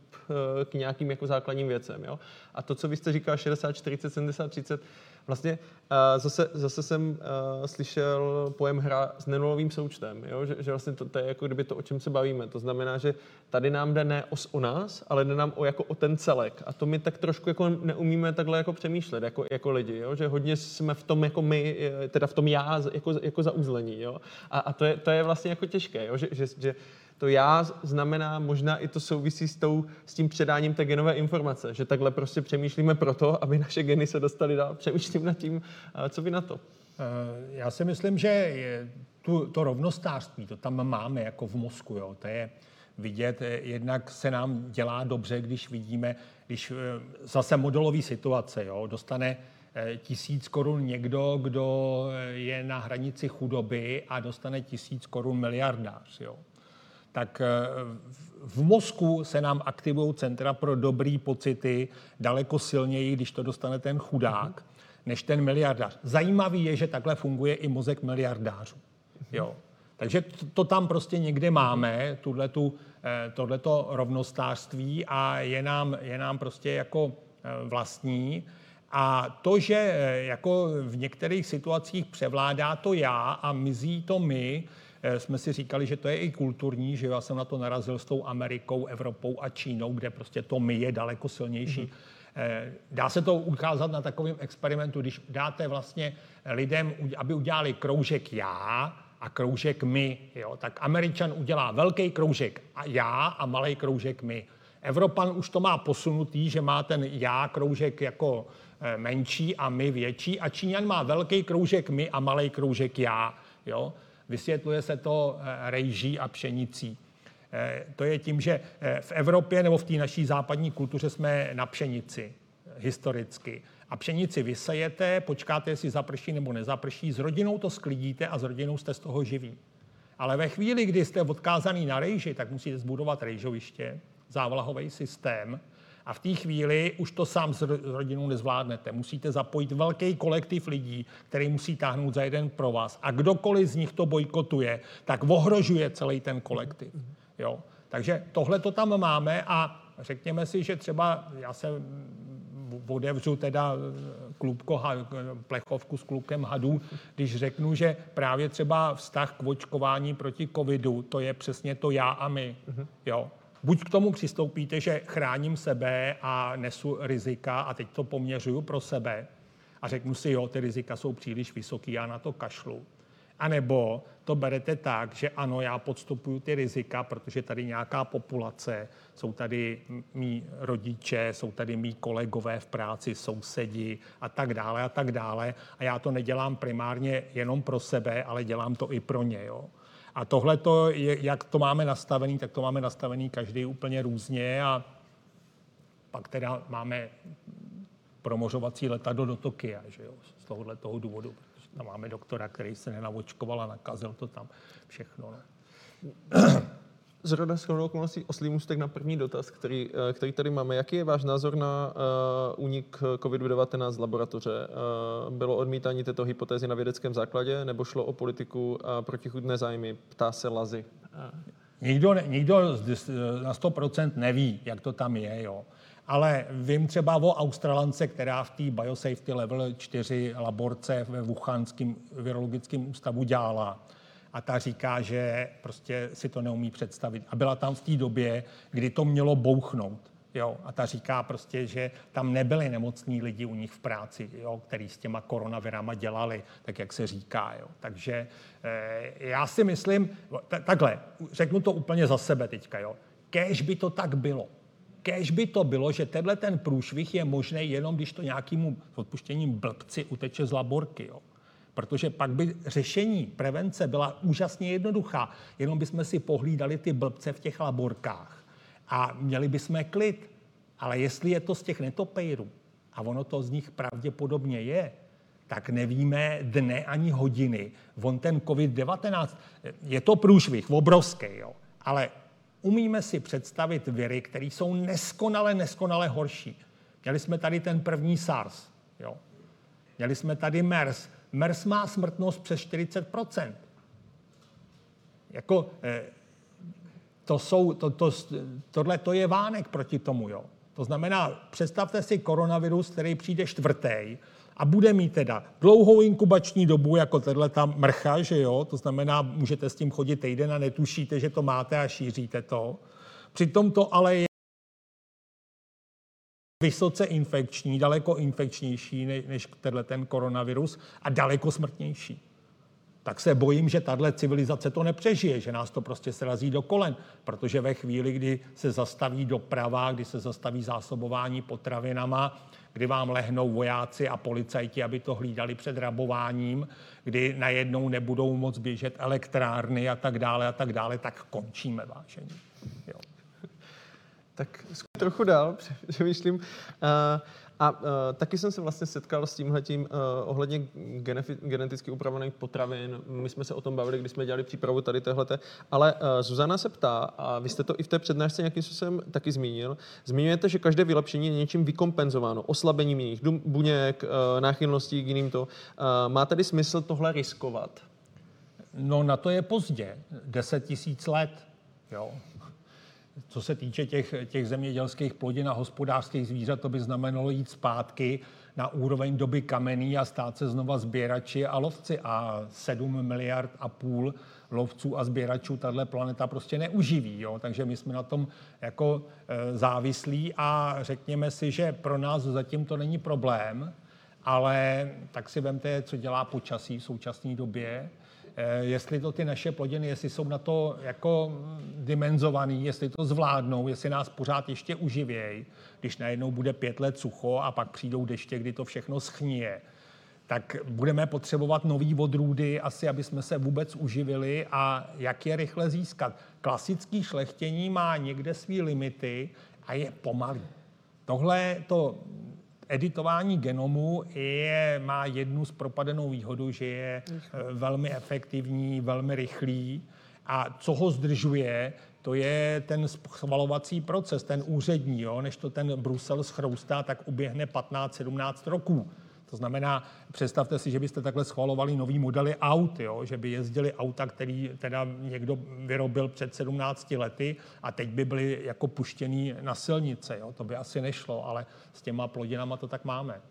k nějakým jako základním věcem. Jo? A to, co vy jste říkal, 60, 40, 70, 30, Vlastně uh, zase, zase jsem uh, slyšel pojem hra s nenulovým součtem, jo? Že, že vlastně to, to je jako kdyby to, o čem se bavíme. To znamená, že tady nám jde ne o, o nás, ale jde nám o, jako o ten celek. A to my tak trošku jako neumíme takhle jako přemýšlet jako, jako lidi, jo? že hodně jsme v tom jako my, teda v tom já jako, jako zauzlení. Jo? A, a to, je, to je vlastně jako těžké, jo? Že, že, že to já znamená, možná i to souvisí s, tou, s tím předáním té genové informace, že takhle prostě přemýšlíme proto, aby naše geny se dostaly dál. Přemýšlím nad tím, co vy na to. Eh, já si myslím, že je tu, to rovnostářství, to tam máme jako v mozku, jo. to je vidět, eh, jednak se nám dělá dobře, když vidíme, když eh, zase modelový situace, jo, dostane tisíc korun někdo, kdo je na hranici chudoby a dostane tisíc korun miliardář. Jo tak eh, v mozku se nám aktivují centra pro dobrý pocity daleko silněji, když to dostane ten chudák, než ten miliardář. Zajímavý je, že takhle funguje i mozek miliardářů. Jo. Takže to, tam prostě někde máme, tuhletu, eh, tohleto rovnostářství a je nám, je nám prostě jako eh, vlastní. A to, že jako v některých situacích převládá to já a mizí to my, jsme si říkali, že to je i kulturní, že já jsem na to narazil s tou Amerikou, Evropou a Čínou, kde prostě to my je daleko silnější. Mm-hmm. Dá se to ukázat na takovém experimentu, když dáte vlastně lidem, aby udělali kroužek já a kroužek my, jo, tak Američan udělá velký kroužek a já a malý kroužek my. Evropan už to má posunutý, že má ten já kroužek jako eh, menší a my větší a Číňan má velký kroužek my a malý kroužek já. Jo? Vysvětluje se to eh, rejží a pšenicí. Eh, to je tím, že eh, v Evropě nebo v té naší západní kultuře jsme na pšenici historicky. A pšenici vysejete, počkáte, jestli zaprší nebo nezaprší, s rodinou to sklidíte a s rodinou jste z toho živí. Ale ve chvíli, kdy jste odkázaný na rejži, tak musíte zbudovat rejžoviště, závlahový systém, a v té chvíli už to sám s rodinou nezvládnete. Musíte zapojit velký kolektiv lidí, který musí táhnout za jeden pro vás. A kdokoliv z nich to bojkotuje, tak ohrožuje celý ten kolektiv. Jo? Takže tohle to tam máme a řekněme si, že třeba já se odevřu teda klubko, plechovku s klukem hadů, když řeknu, že právě třeba vztah k očkování proti covidu, to je přesně to já a my. Jo? Buď k tomu přistoupíte, že chráním sebe a nesu rizika a teď to poměřuju pro sebe a řeknu si, jo, ty rizika jsou příliš vysoký, já na to kašlu. A nebo to berete tak, že ano, já podstupuju ty rizika, protože tady nějaká populace, jsou tady mý rodiče, jsou tady mý kolegové v práci, sousedi a tak dále a tak dále. A já to nedělám primárně jenom pro sebe, ale dělám to i pro ně. Jo. A tohle to, jak to máme nastavený, tak to máme nastavený každý úplně různě a pak teda máme promořovací letadlo do Tokia, že jo, z tohohle toho důvodu, protože tam máme doktora, který se nenavočkoval a nakazil to tam všechno. Ne? Zrovna s okolností oslý na první dotaz, který, eh, který tady máme. Jaký je váš názor na uh, únik COVID-19 z laboratoře? Uh, bylo odmítání této hypotézy na vědeckém základě nebo šlo o politiku uh, protichudné zájmy? Ptá se Lazy. Nikdo, nikdo na 100% neví, jak to tam je. Jo. Ale vím třeba o Australance, která v té Biosafety Level 4 laborce ve Wuhanském virologickém ústavu dělala a ta říká, že prostě si to neumí představit. A byla tam v té době, kdy to mělo bouchnout. Jo, a ta říká prostě, že tam nebyli nemocní lidi u nich v práci, jo, který s těma koronavirama dělali, tak jak se říká. Jo. Takže e, já si myslím, t- takhle, řeknu to úplně za sebe teďka, jo. Kéž by to tak bylo. Kéž by to bylo, že tenhle ten průšvih je možný jenom, když to nějakému odpuštěním blbci uteče z laborky. Jo protože pak by řešení prevence byla úžasně jednoduchá. Jenom bychom si pohlídali ty blbce v těch laborkách a měli bychom klid. Ale jestli je to z těch netopejrů, a ono to z nich pravděpodobně je, tak nevíme dne ani hodiny. On ten COVID-19, je to průšvih, obrovský, jo. ale umíme si představit viry, které jsou neskonale, neskonale horší. Měli jsme tady ten první SARS, jo. Měli jsme tady MERS, MERS má smrtnost přes 40 Jako, eh, to jsou, to, to, tohle to je vánek proti tomu, jo. To znamená, představte si koronavirus, který přijde čtvrtý a bude mít teda dlouhou inkubační dobu, jako tahle ta mrcha, že jo, to znamená, můžete s tím chodit týden a netušíte, že to máte a šíříte to. Přitom to ale je vysoce infekční, daleko infekčnější než tenhle ten koronavirus a daleko smrtnější tak se bojím, že tahle civilizace to nepřežije, že nás to prostě srazí do kolen, protože ve chvíli, kdy se zastaví doprava, kdy se zastaví zásobování potravinama, kdy vám lehnou vojáci a policajti, aby to hlídali před rabováním, kdy najednou nebudou moc běžet elektrárny a tak dále a tak dále, tak končíme, vážení. Jo. Tak trochu dál, <laughs> přemýšlím. Uh, a uh, taky jsem se vlastně setkal s tímhletím uh, ohledně genefi- geneticky upravených potravin. My jsme se o tom bavili, když jsme dělali přípravu tady tohleté. Ale uh, Zuzana se ptá, a vy jste to i v té přednášce nějakým způsobem taky zmínil, zmiňujete, že každé vylepšení je něčím vykompenzováno, oslabením jiných buněk, uh, náchylností k jiným to. Uh, má tedy smysl tohle riskovat? No na to je pozdě. 10 tisíc let. Jo co se týče těch, těch zemědělských plodin a hospodářských zvířat, to by znamenalo jít zpátky na úroveň doby kamenný a stát se znova sběrači a lovci. A 7 miliard a půl lovců a sběračů tahle planeta prostě neuživí. Jo? Takže my jsme na tom jako e, závislí a řekněme si, že pro nás zatím to není problém, ale tak si vemte, co dělá počasí v současné době jestli to ty naše plodiny, jestli jsou na to jako dimenzovaný, jestli to zvládnou, jestli nás pořád ještě uživějí, když najednou bude pět let sucho a pak přijdou deště, kdy to všechno schníje, tak budeme potřebovat nový odrůdy asi, aby jsme se vůbec uživili a jak je rychle získat. Klasický šlechtění má někde své limity a je pomalý. Tohle to editování genomu je, má jednu z propadenou výhodu, že je eh, velmi efektivní, velmi rychlý a co ho zdržuje, to je ten schvalovací proces, ten úřední, jo? než to ten Brusel schroustá, tak uběhne 15-17 roků. To znamená, představte si, že byste takhle schvalovali nový modely aut, jo? že by jezdili auta, který teda někdo vyrobil před 17 lety a teď by byly jako puštěný na silnice. Jo? To by asi nešlo, ale s těma plodinama to tak máme.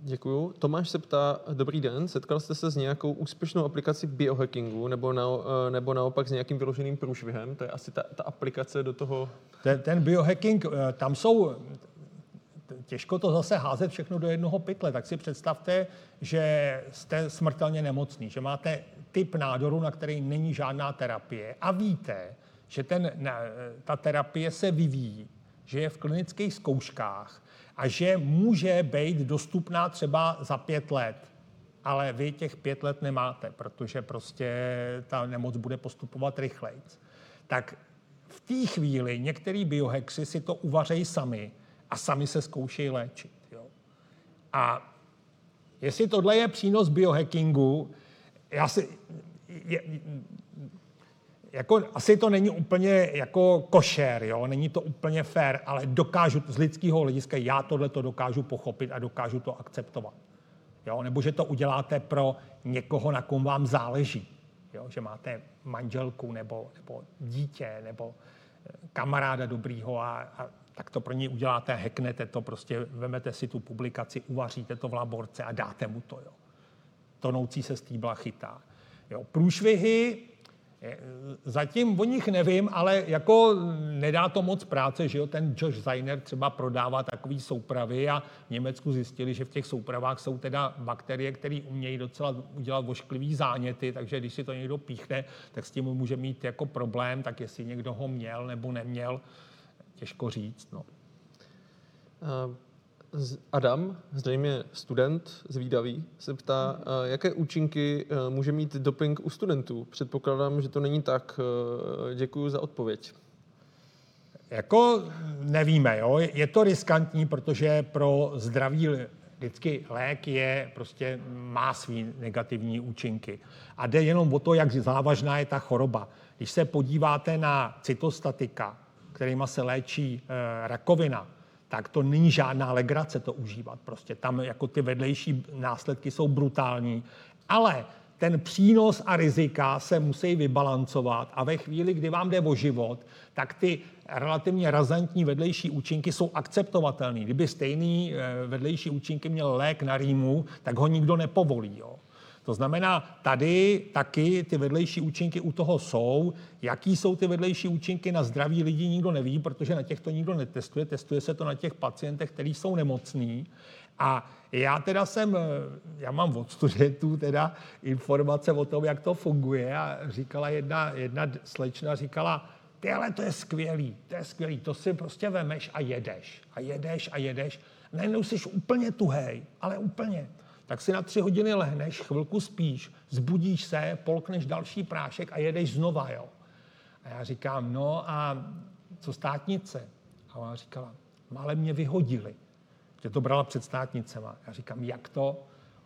Děkuju. Tomáš se ptá, dobrý den, setkal jste se s nějakou úspěšnou aplikací biohackingu nebo, na, nebo naopak s nějakým vyloženým průšvihem? To je asi ta, ta aplikace do toho... Ten, ten biohacking, eh, tam jsou, těžko to zase házet všechno do jednoho pytle. Tak si představte, že jste smrtelně nemocný, že máte typ nádoru, na který není žádná terapie a víte, že ten, ta terapie se vyvíjí, že je v klinických zkouškách a že může být dostupná třeba za pět let. Ale vy těch pět let nemáte, protože prostě ta nemoc bude postupovat rychleji. Tak v té chvíli některý biohexy si to uvařejí sami a sami se zkoušejí léčit. Jo. A jestli tohle je přínos biohackingu, já si, je, jako, asi to není úplně jako košer, jo? není to úplně fair, ale dokážu z lidského hlediska, já tohle to dokážu pochopit a dokážu to akceptovat. Jo? Nebo že to uděláte pro někoho, na kom vám záleží. Jo? Že máte manželku nebo, nebo dítě nebo eh, kamaráda dobrýho a, a tak to pro něj uděláte, hacknete to, prostě vemete si tu publikaci, uvaříte to v laborce a dáte mu to. Jo. Tonoucí se stýbla chytá. Jo. Průšvihy, eh, Zatím o nich nevím, ale jako nedá to moc práce, že jo, ten Josh Zeiner třeba prodává takový soupravy a v Německu zjistili, že v těch soupravách jsou teda bakterie, které umějí docela udělat vošklivý záněty, takže když si to někdo píchne, tak s tím může mít jako problém, tak jestli někdo ho měl nebo neměl, těžko říct. No. Adam, zřejmě student zvídavý, se ptá, jaké účinky e, může mít doping u studentů. Předpokládám, že to není tak. Děkuji za odpověď. Jako nevíme, jo? je to riskantní, protože pro zdraví vždycky lék je, prostě má svý negativní účinky. A jde jenom o to, jak závažná je ta choroba. Když se podíváte na cytostatika, kterými se léčí e, rakovina, tak to není žádná legrace to užívat. Prostě tam jako ty vedlejší následky jsou brutální. Ale ten přínos a rizika se musí vybalancovat a ve chvíli, kdy vám jde o život, tak ty relativně razantní vedlejší účinky jsou akceptovatelné. Kdyby stejný eh, vedlejší účinky měl lék na rýmu, tak ho nikdo nepovolí. Jo. To znamená, tady taky ty vedlejší účinky u toho jsou. Jaký jsou ty vedlejší účinky na zdraví lidí, nikdo neví, protože na těch to nikdo netestuje. Testuje se to na těch pacientech, kteří jsou nemocní. A já teda jsem, eh, já mám od studentů teda informace o tom, jak to funguje a říkala jedna, jedna slečna, říkala, ty ale to je skvělý, to je skvělý, to si prostě vemeš a jedeš a jedeš a jedeš. Najednou jsi úplně tuhej, ale úplně. Tak si na tři hodiny lehneš, chvilku spíš, zbudíš se, polkneš další prášek a jedeš znova, jo. A já říkám, no a co státnice? A ona říkala, ale mě vyhodili že to brala před státnicema. Já říkám, jak to?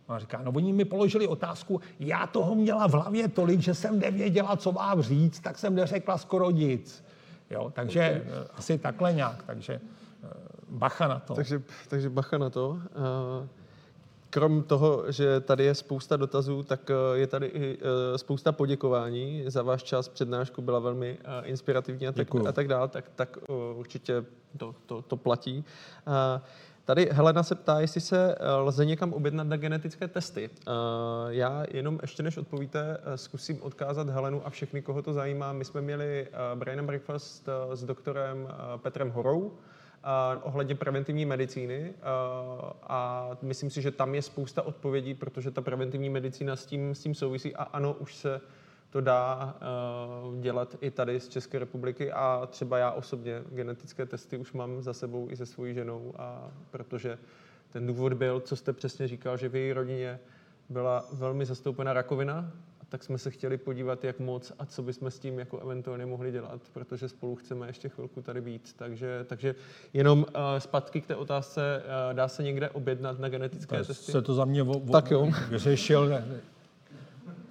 Ona říká, no oni mi položili otázku, já toho měla v hlavě tolik, že jsem nevěděla, co mám říct, tak jsem neřekla skoro nic. Jo, takže okay. Eh, asi takhle nějak, takže eh, bacha na to. Takže, takže bacha na to. Eh, krom toho, že tady je spousta dotazů, tak je tady i spousta poděkování za váš čas. Přednášku byla velmi inspirativní a tak, a tak dále, tak, tak určitě to, to, to platí. Tady Helena se ptá, jestli se eh, lze někam objednat na genetické testy. Eh, já jenom ještě než odpovíte, eh, zkusím odkázat Helenu a všechny, koho to zajímá. My jsme měli Brian Breakfast s doktorem Petrem Horou, ohledně preventivní medicíny a myslím si, že tam je spousta odpovědí, protože ta preventivní medicína s tím, s tím souvisí a ano, už se to dá uh, dělat i tady z České republiky a třeba já osobně genetické testy už mám za sebou i se svojí ženou, a protože ten důvod byl, co jste přesně říkal, že v její rodině byla velmi zastoupena rakovina, tak jsme se chtěli podívat, jak moc a co bychom s tím jako eventuálně mohli dělat, protože spolu chceme ještě chvilku tady být. Takže, takže jenom uh, zpátky k té otázce, uh, dá se někde objednat na genetické tak testy? Se to za mě vo, vo, tak jo. vyřešil.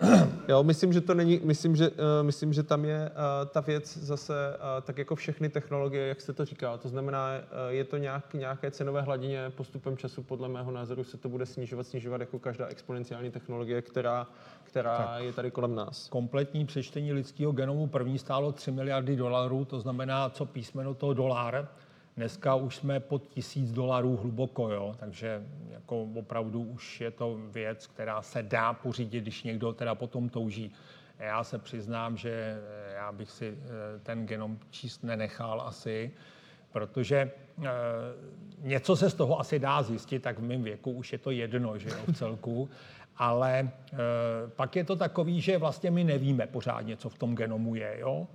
<clears throat> Jo, myslím, že to není, myslím, že, uh, myslím, že tam je uh, ta věc zase uh, tak jako všechny technologie, jak jste to říkal. To znamená, uh, je to nějak, nějaké cenové hladině postupem času, podle mého názoru se to bude snižovat, snižovat jako každá exponenciální technologie, která, která tak. je tady kolem nás. Kompletní přečtení lidského genomu první stálo 3 miliardy dolarů, to znamená, co písmeno toho dolar, Dneska už jsme pod tisíc dolarů hluboko, jo? takže jako opravdu už je to věc, která se dá pořídit, když někdo teda potom touží. Já se přiznám, že já bych si eh, ten genom číst nenechal asi, protože e, něco se z toho asi dá zjistit, tak v mém věku už je to jedno, že jo, v celku, ale e, pak je to takový, že vlastně my nevíme pořádně, co v tom genomu je, jo.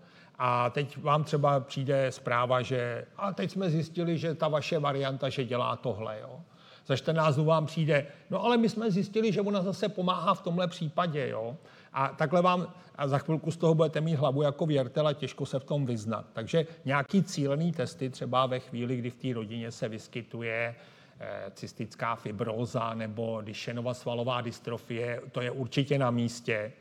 A teď vám třeba přijde zpráva, že a teď jsme zjistili, že ta vaše varianta, že dělá tohle. Jo. Za 14 dnů vám přijde, no ale my jsme zjistili, že ona zase pomáhá v tomhle případě. Jo. A takhle vám, a za chvilku z toho budete mít hlavu jako věrtel a těžko se v tom vyznat. Takže nějaký cílený testy třeba ve chvíli, kdy v té rodině se vyskytuje eh, cystická fibroza nebo Duchennova svalová dystrofie, to je určitě na místě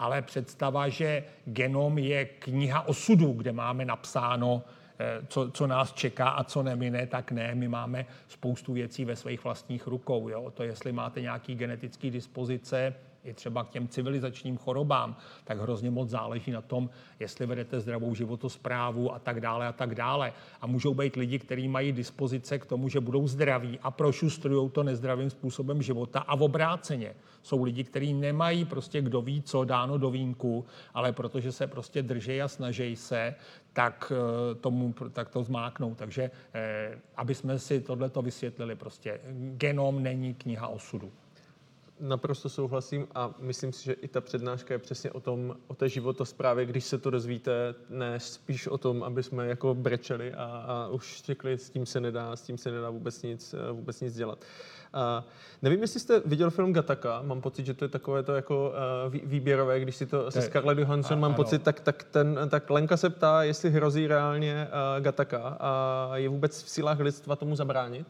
ale představa, že genom je kniha osudu, kde máme napsáno, eh, co, co nás čeká a co nemine, tak ne. My máme spoustu věcí ve svých vlastních rukou. Jo? To, jestli máte nějaký genetický dispozice, i třeba k těm civilizačním chorobám, tak hrozně moc záleží na tom, jestli vedete zdravou životosprávu a tak dále a tak dále. A můžou být lidi, kteří mají dispozice k tomu, že budou zdraví a prošustrují to nezdravým způsobem života a v obráceně. Jsou lidi, kteří nemají prostě kdo ví co dáno do vínku, ale protože se prostě drží a snaží se, tak, eh, tomu, tak to zmáknou. Takže eh, aby jsme si tohleto vysvětlili, prostě genom není kniha osudu. Naprosto souhlasím a myslím si, že i ta přednáška je přesně o tom, o té životosprávě, když se to dozvíte, ne spíš o tom, aby jsme jako brečeli a, a už řekli, s tím se nedá, s tím se nedá vůbec nic, vůbec nic dělat. Uh, nevím, jestli jste viděl film Gataka, mám pocit, že to je takové to jako uh, výběrové, když si to se Scarlett Johansson, a, mám ano. pocit, tak, tak, ten, tak Lenka se ptá, jestli hrozí reálně Gataka a je vůbec v silách lidstva tomu zabránit?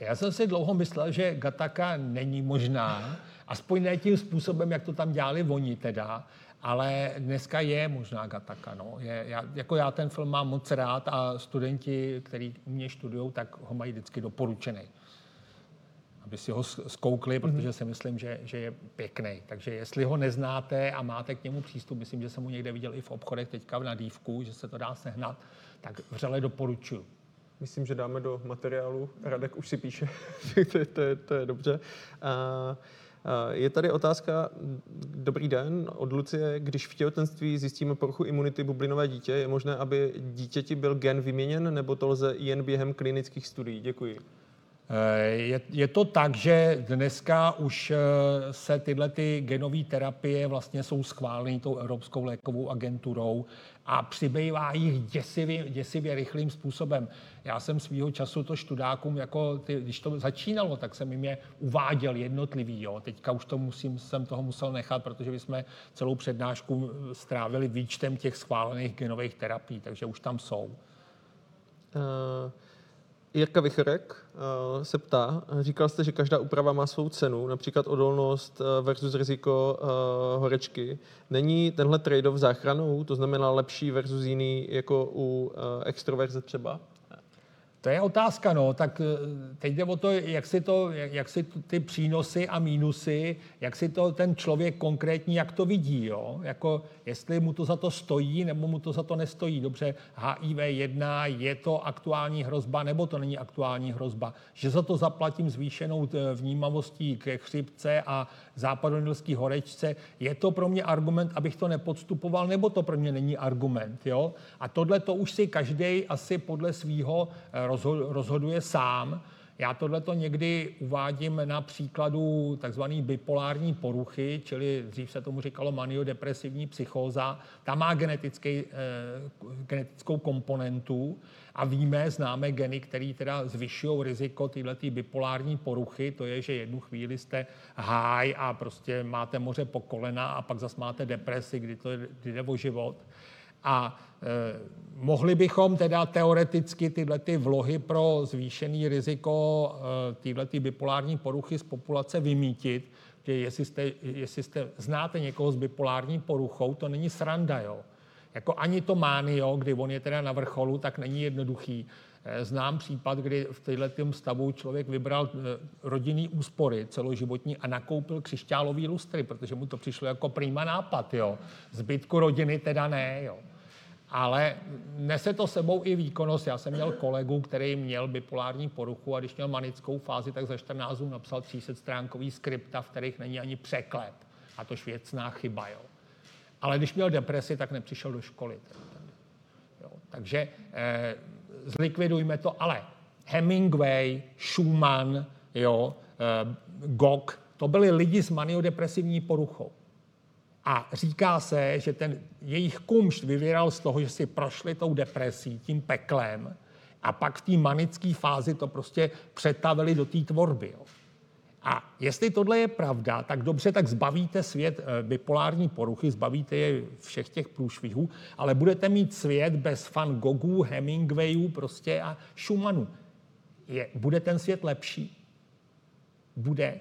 Já jsem si dlouho myslel, že Gataka není možná, aspoň ne tím způsobem, jak to tam dělali oni teda, ale dneska je možná Gataka. No. Je, já, jako já ten film mám moc rád a studenti, kteří u mě studují, tak ho mají vždycky doporučený. aby si ho zkoukli, mhm. protože si myslím, že, že je pěkný. Takže jestli ho neznáte a máte k němu přístup, myslím, že jsem ho někde viděl i v obchodech teďka na dívku, že se to dá sehnat, tak vřele doporučuji. Myslím, že dáme do materiálu. Radek už si píše, <laughs> to, je, to, je, to je dobře. Uh, je tady otázka, dobrý den, od Lucie. Když v těhotenství zjistíme poruchu imunity bublinové dítě, je možné, aby dítěti byl gen vyměněn, nebo to lze jen během klinických studií? Děkuji. Eh, je, je to tak, že dneska už eh, se tyhle ty genové terapie vlastně jsou schváleny tou Evropskou lékovou agenturou a přibývá jich děsivě, děsivě rychlým způsobem. Já jsem svýho času to študákům, jako ty, když to začínalo, tak jsem jim je uváděl jednotlivý. Jo. Teďka už to musím, jsem toho musel nechat, protože my jsme celou přednášku strávili výčtem těch schválených genových terapií, takže už tam jsou. Uh... Jirka Vichrek uh, se ptá, říkal jste, že každá úprava má svou cenu, například odolnost uh, versus riziko uh, horečky. Není tenhle trade-off záchranou, to znamená lepší versus jiný jako u extroverze třeba? To je otázka, no. Tak eh, teď jde o to, jak si, to, jak, jak si ty přínosy a mínusy, jak si to ten člověk konkrétní, jak to vidí, jo. Jako, jestli mu to za to stojí, nebo mu to za to nestojí. Dobře, HIV 1 je to aktuální hrozba, nebo to není aktuální hrozba. Že za to zaplatím zvýšenou eh, vnímavostí ke chřipce a západonilský horečce, je to pro mě argument, abych to nepodstupoval, nebo to pro mě není argument, jo. A tohle to už si každý asi podle svého eh, rozhoduje sám. Já tohleto někdy uvádím na příkladu tzv. bipolární poruchy, čili dřív se tomu říkalo maniodepresivní psychóza. Ta má genetický, eh, genetickou komponentu a víme, známe geny, které teda zvyšují riziko této bipolární poruchy. To je, že jednu chvíli jste háj a prostě máte moře po kolena a pak zase máte depresi, kdy to jde o život. A mohli bychom teda teoreticky tyhle ty vlohy pro zvýšený riziko eh, tyhle bipolární poruchy z populace vymítit, že jestli, jste, jestli jste, znáte někoho s bipolární poruchou, to není sranda, jo. Jako ani to mánio, kdy on je teda na vrcholu, tak není jednoduchý. Eh, znám případ, kdy v této stavu člověk vybral rodinný úspory celoživotní a nakoupil křišťálový lustry, protože mu to přišlo jako prýma nápad. Jo. Zbytku rodiny teda ne. Jo ale nese to sebou i výkonnost. Já jsem měl kolegu, který měl bipolární poruchu a když měl manickou fázi, tak za 14 dnů napsal 300 stránkový skripta, v kterých není ani překlep. A to věcná chyba, jo. Ale když měl depresi, tak nepřišel do školy. Jo. Takže eh, zlikvidujme to, ale Hemingway, Schumann, jo, eh, Gog, to byli lidi s maniodepresivní poruchou. A říká se, že ten jejich kumšt vyvíral z toho, že si prošli tou depresí, tím peklem a pak v té manické fázi to prostě přetavili do té tvorby. Jo. A jestli tohle je pravda, tak dobře, tak zbavíte svět eh, bipolární poruchy, zbavíte je všech těch průšvihů, ale budete mít svět bez Van Goghů, Hemingwayů prostě a Schumannů. Je, bude ten svět lepší? Bude.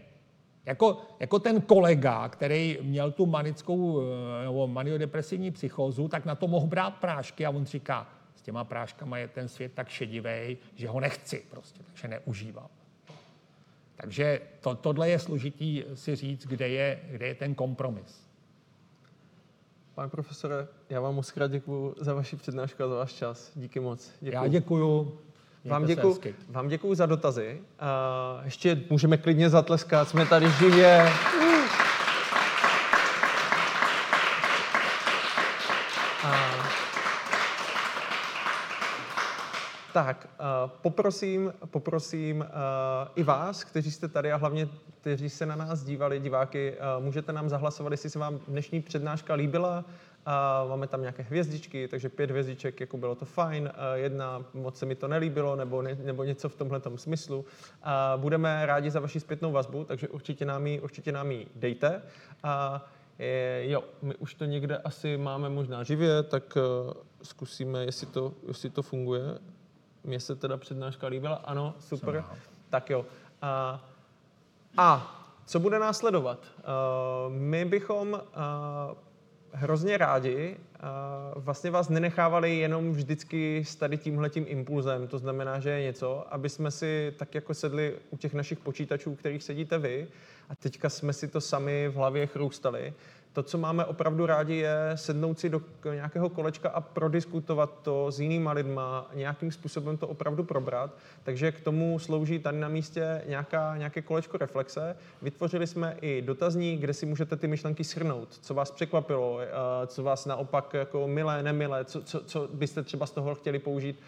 Jako, jako ten kolega, který měl tu manickou eh, nebo maniodepresivní psychózu, tak na to mohl brát prášky a on říká, s těma práškama je ten svět tak šedivý, že ho nechci prostě, takže neužívám. Takže to, tohle je složitý si říct, kde je, kde je ten kompromis. Pane profesore, já vám moc krát děkuji za vaši přednášku a za váš čas. Díky moc. Děkuji. Já děkuji. Vám děkuji, vám děkuji za dotazy. Uh, ještě můžeme klidně zatleskat, jsme tady živě. Uh, tak, uh, poprosím, poprosím uh, i vás, kteří jste tady a hlavně kteří se na nás dívali, diváky, uh, můžete nám zahlasovat, jestli se vám dnešní přednáška líbila, a máme tam nějaké hvězdičky, takže pět hvězdiček, jako bylo to fajn, jedna moc se mi to nelíbilo, nebo, ne, nebo něco v tomhle smyslu. A budeme rádi za vaši zpětnou vazbu, takže určitě nám ji, určitě nám ji dejte. A je, jo, my už to někde asi máme možná živě, tak uh, zkusíme, jestli to, jestli to funguje. Mně se teda přednáška líbila, ano, super. Tak jo. A, a co bude následovat? Uh, my bychom uh, hrozně rádi vlastně vás nenechávali jenom vždycky s tady tímhletím impulzem. To znamená, že je něco, aby jsme si tak jako sedli u těch našich počítačů, kterých sedíte vy, a teďka jsme si to sami v hlavě chrůstali to, co máme opravdu rádi, je sednout si do nějakého kolečka a prodiskutovat to s jinýma lidma, nějakým způsobem to opravdu probrat. Takže k tomu slouží tady na místě nějaká, nějaké kolečko reflexe. Vytvořili jsme i dotazník, kde si můžete ty myšlenky shrnout, co vás překvapilo, eh, co vás naopak jako milé, nemilé, co, co, co byste třeba z toho chtěli použít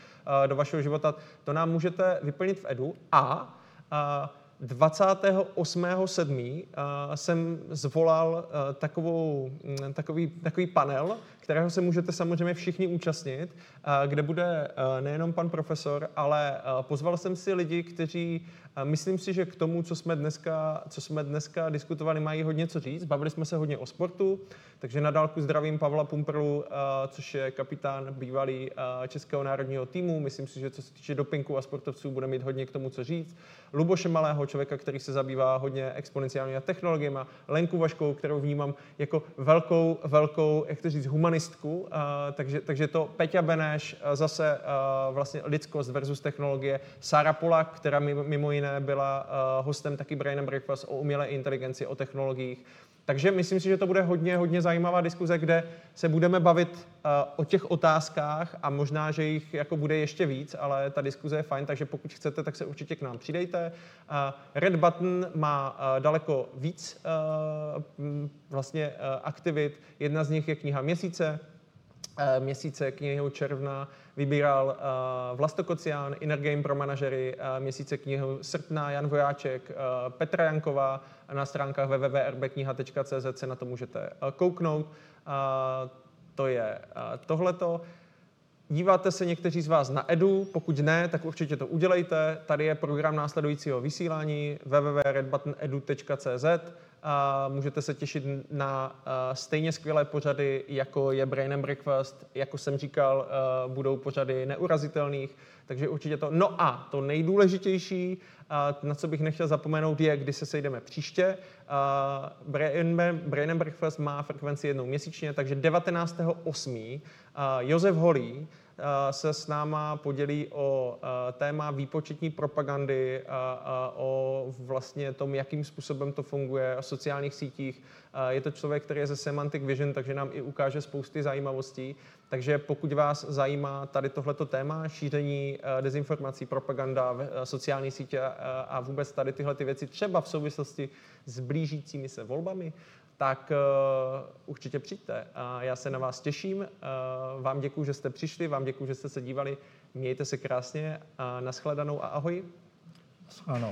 eh, do vašeho života. To nám můžete vyplnit v Edu a, a 28.7. Eh, jsem zvolal eh, takovou, mm, takový, takový panel, kterého se můžete samozřejmě všichni účastnit, eh, kde bude nejenom pan profesor, ale pozval jsem si lidi, kteří myslím si, že k tomu, co jsme dneska, co jsme dneska diskutovali, mají hodně co říct. Bavili jsme se hodně o sportu, takže na dálku zdravím Pavla Pumperlu, což je kapitán bývalý Českého národního týmu. Myslím si, že co se týče dopinku a sportovců, bude mít hodně k tomu co říct. Luboše Malého, člověka, který se zabývá hodně exponenciálními technologiemi, Lenku Vaškou, kterou vnímám jako velkou, velkou, jak to říct, humanistku. Uh, takže, takže to Peťa Beneš, zase vlastně lidskost versus technologie. Sara Polak, která mimo jiné byla uh, hostem taky Brain and Breakfast o umělé inteligenci, o technologiích. Takže myslím si, že to bude hodně, hodně zajímavá diskuze, kde se budeme bavit uh, o těch otázkách a možná, že jich jako bude ještě víc, ale ta diskuze je fajn, takže pokud chcete, tak se určitě k nám přidejte. Red Button má uh, daleko víc vlastně aktivit. Jedna z nich je kniha měsíce, měsíce knihu června vybíral uh, Vlastokocián, Inner Game pro manažery, uh, měsíce knihu srpna, Jan Vojáček, uh, Petra Janková, na stránkách www.rbkniha.cz se na to můžete kouknout. Uh, to je uh, tohleto. Díváte se někteří z vás na Edu, pokud ne, tak určitě to udělejte. Tady je program následujícího vysílání www.redbuttonedu.cz a můžete se těšit na stejně skvělé pořady, jako je Brain and Breakfast. Jako jsem říkal, budou pořady neurazitelných, takže určitě to. No a to nejdůležitější, na co bych nechtěl zapomenout, je, kdy se sejdeme příště. Brain, Brain and Breakfast má frekvenci jednou měsíčně, takže 19.8. Josef Holý se s náma podělí o téma výpočetní propagandy, o vlastně tom, jakým způsobem to funguje, o sociálních sítích. Je to člověk, který je ze Semantic Vision, takže nám i ukáže spousty zajímavostí. Takže pokud vás zajímá tady tohleto téma, šíření dezinformací, propaganda, sociální sítě a vůbec tady tyhle ty věci, třeba v souvislosti s blížícími se volbami, tak uh, určitě přijďte. A já se na vás těším. Uh, vám děkuji, že jste přišli, vám děkuji, že jste se dívali. Mějte se krásně a nashledanou a ahoj. Ano.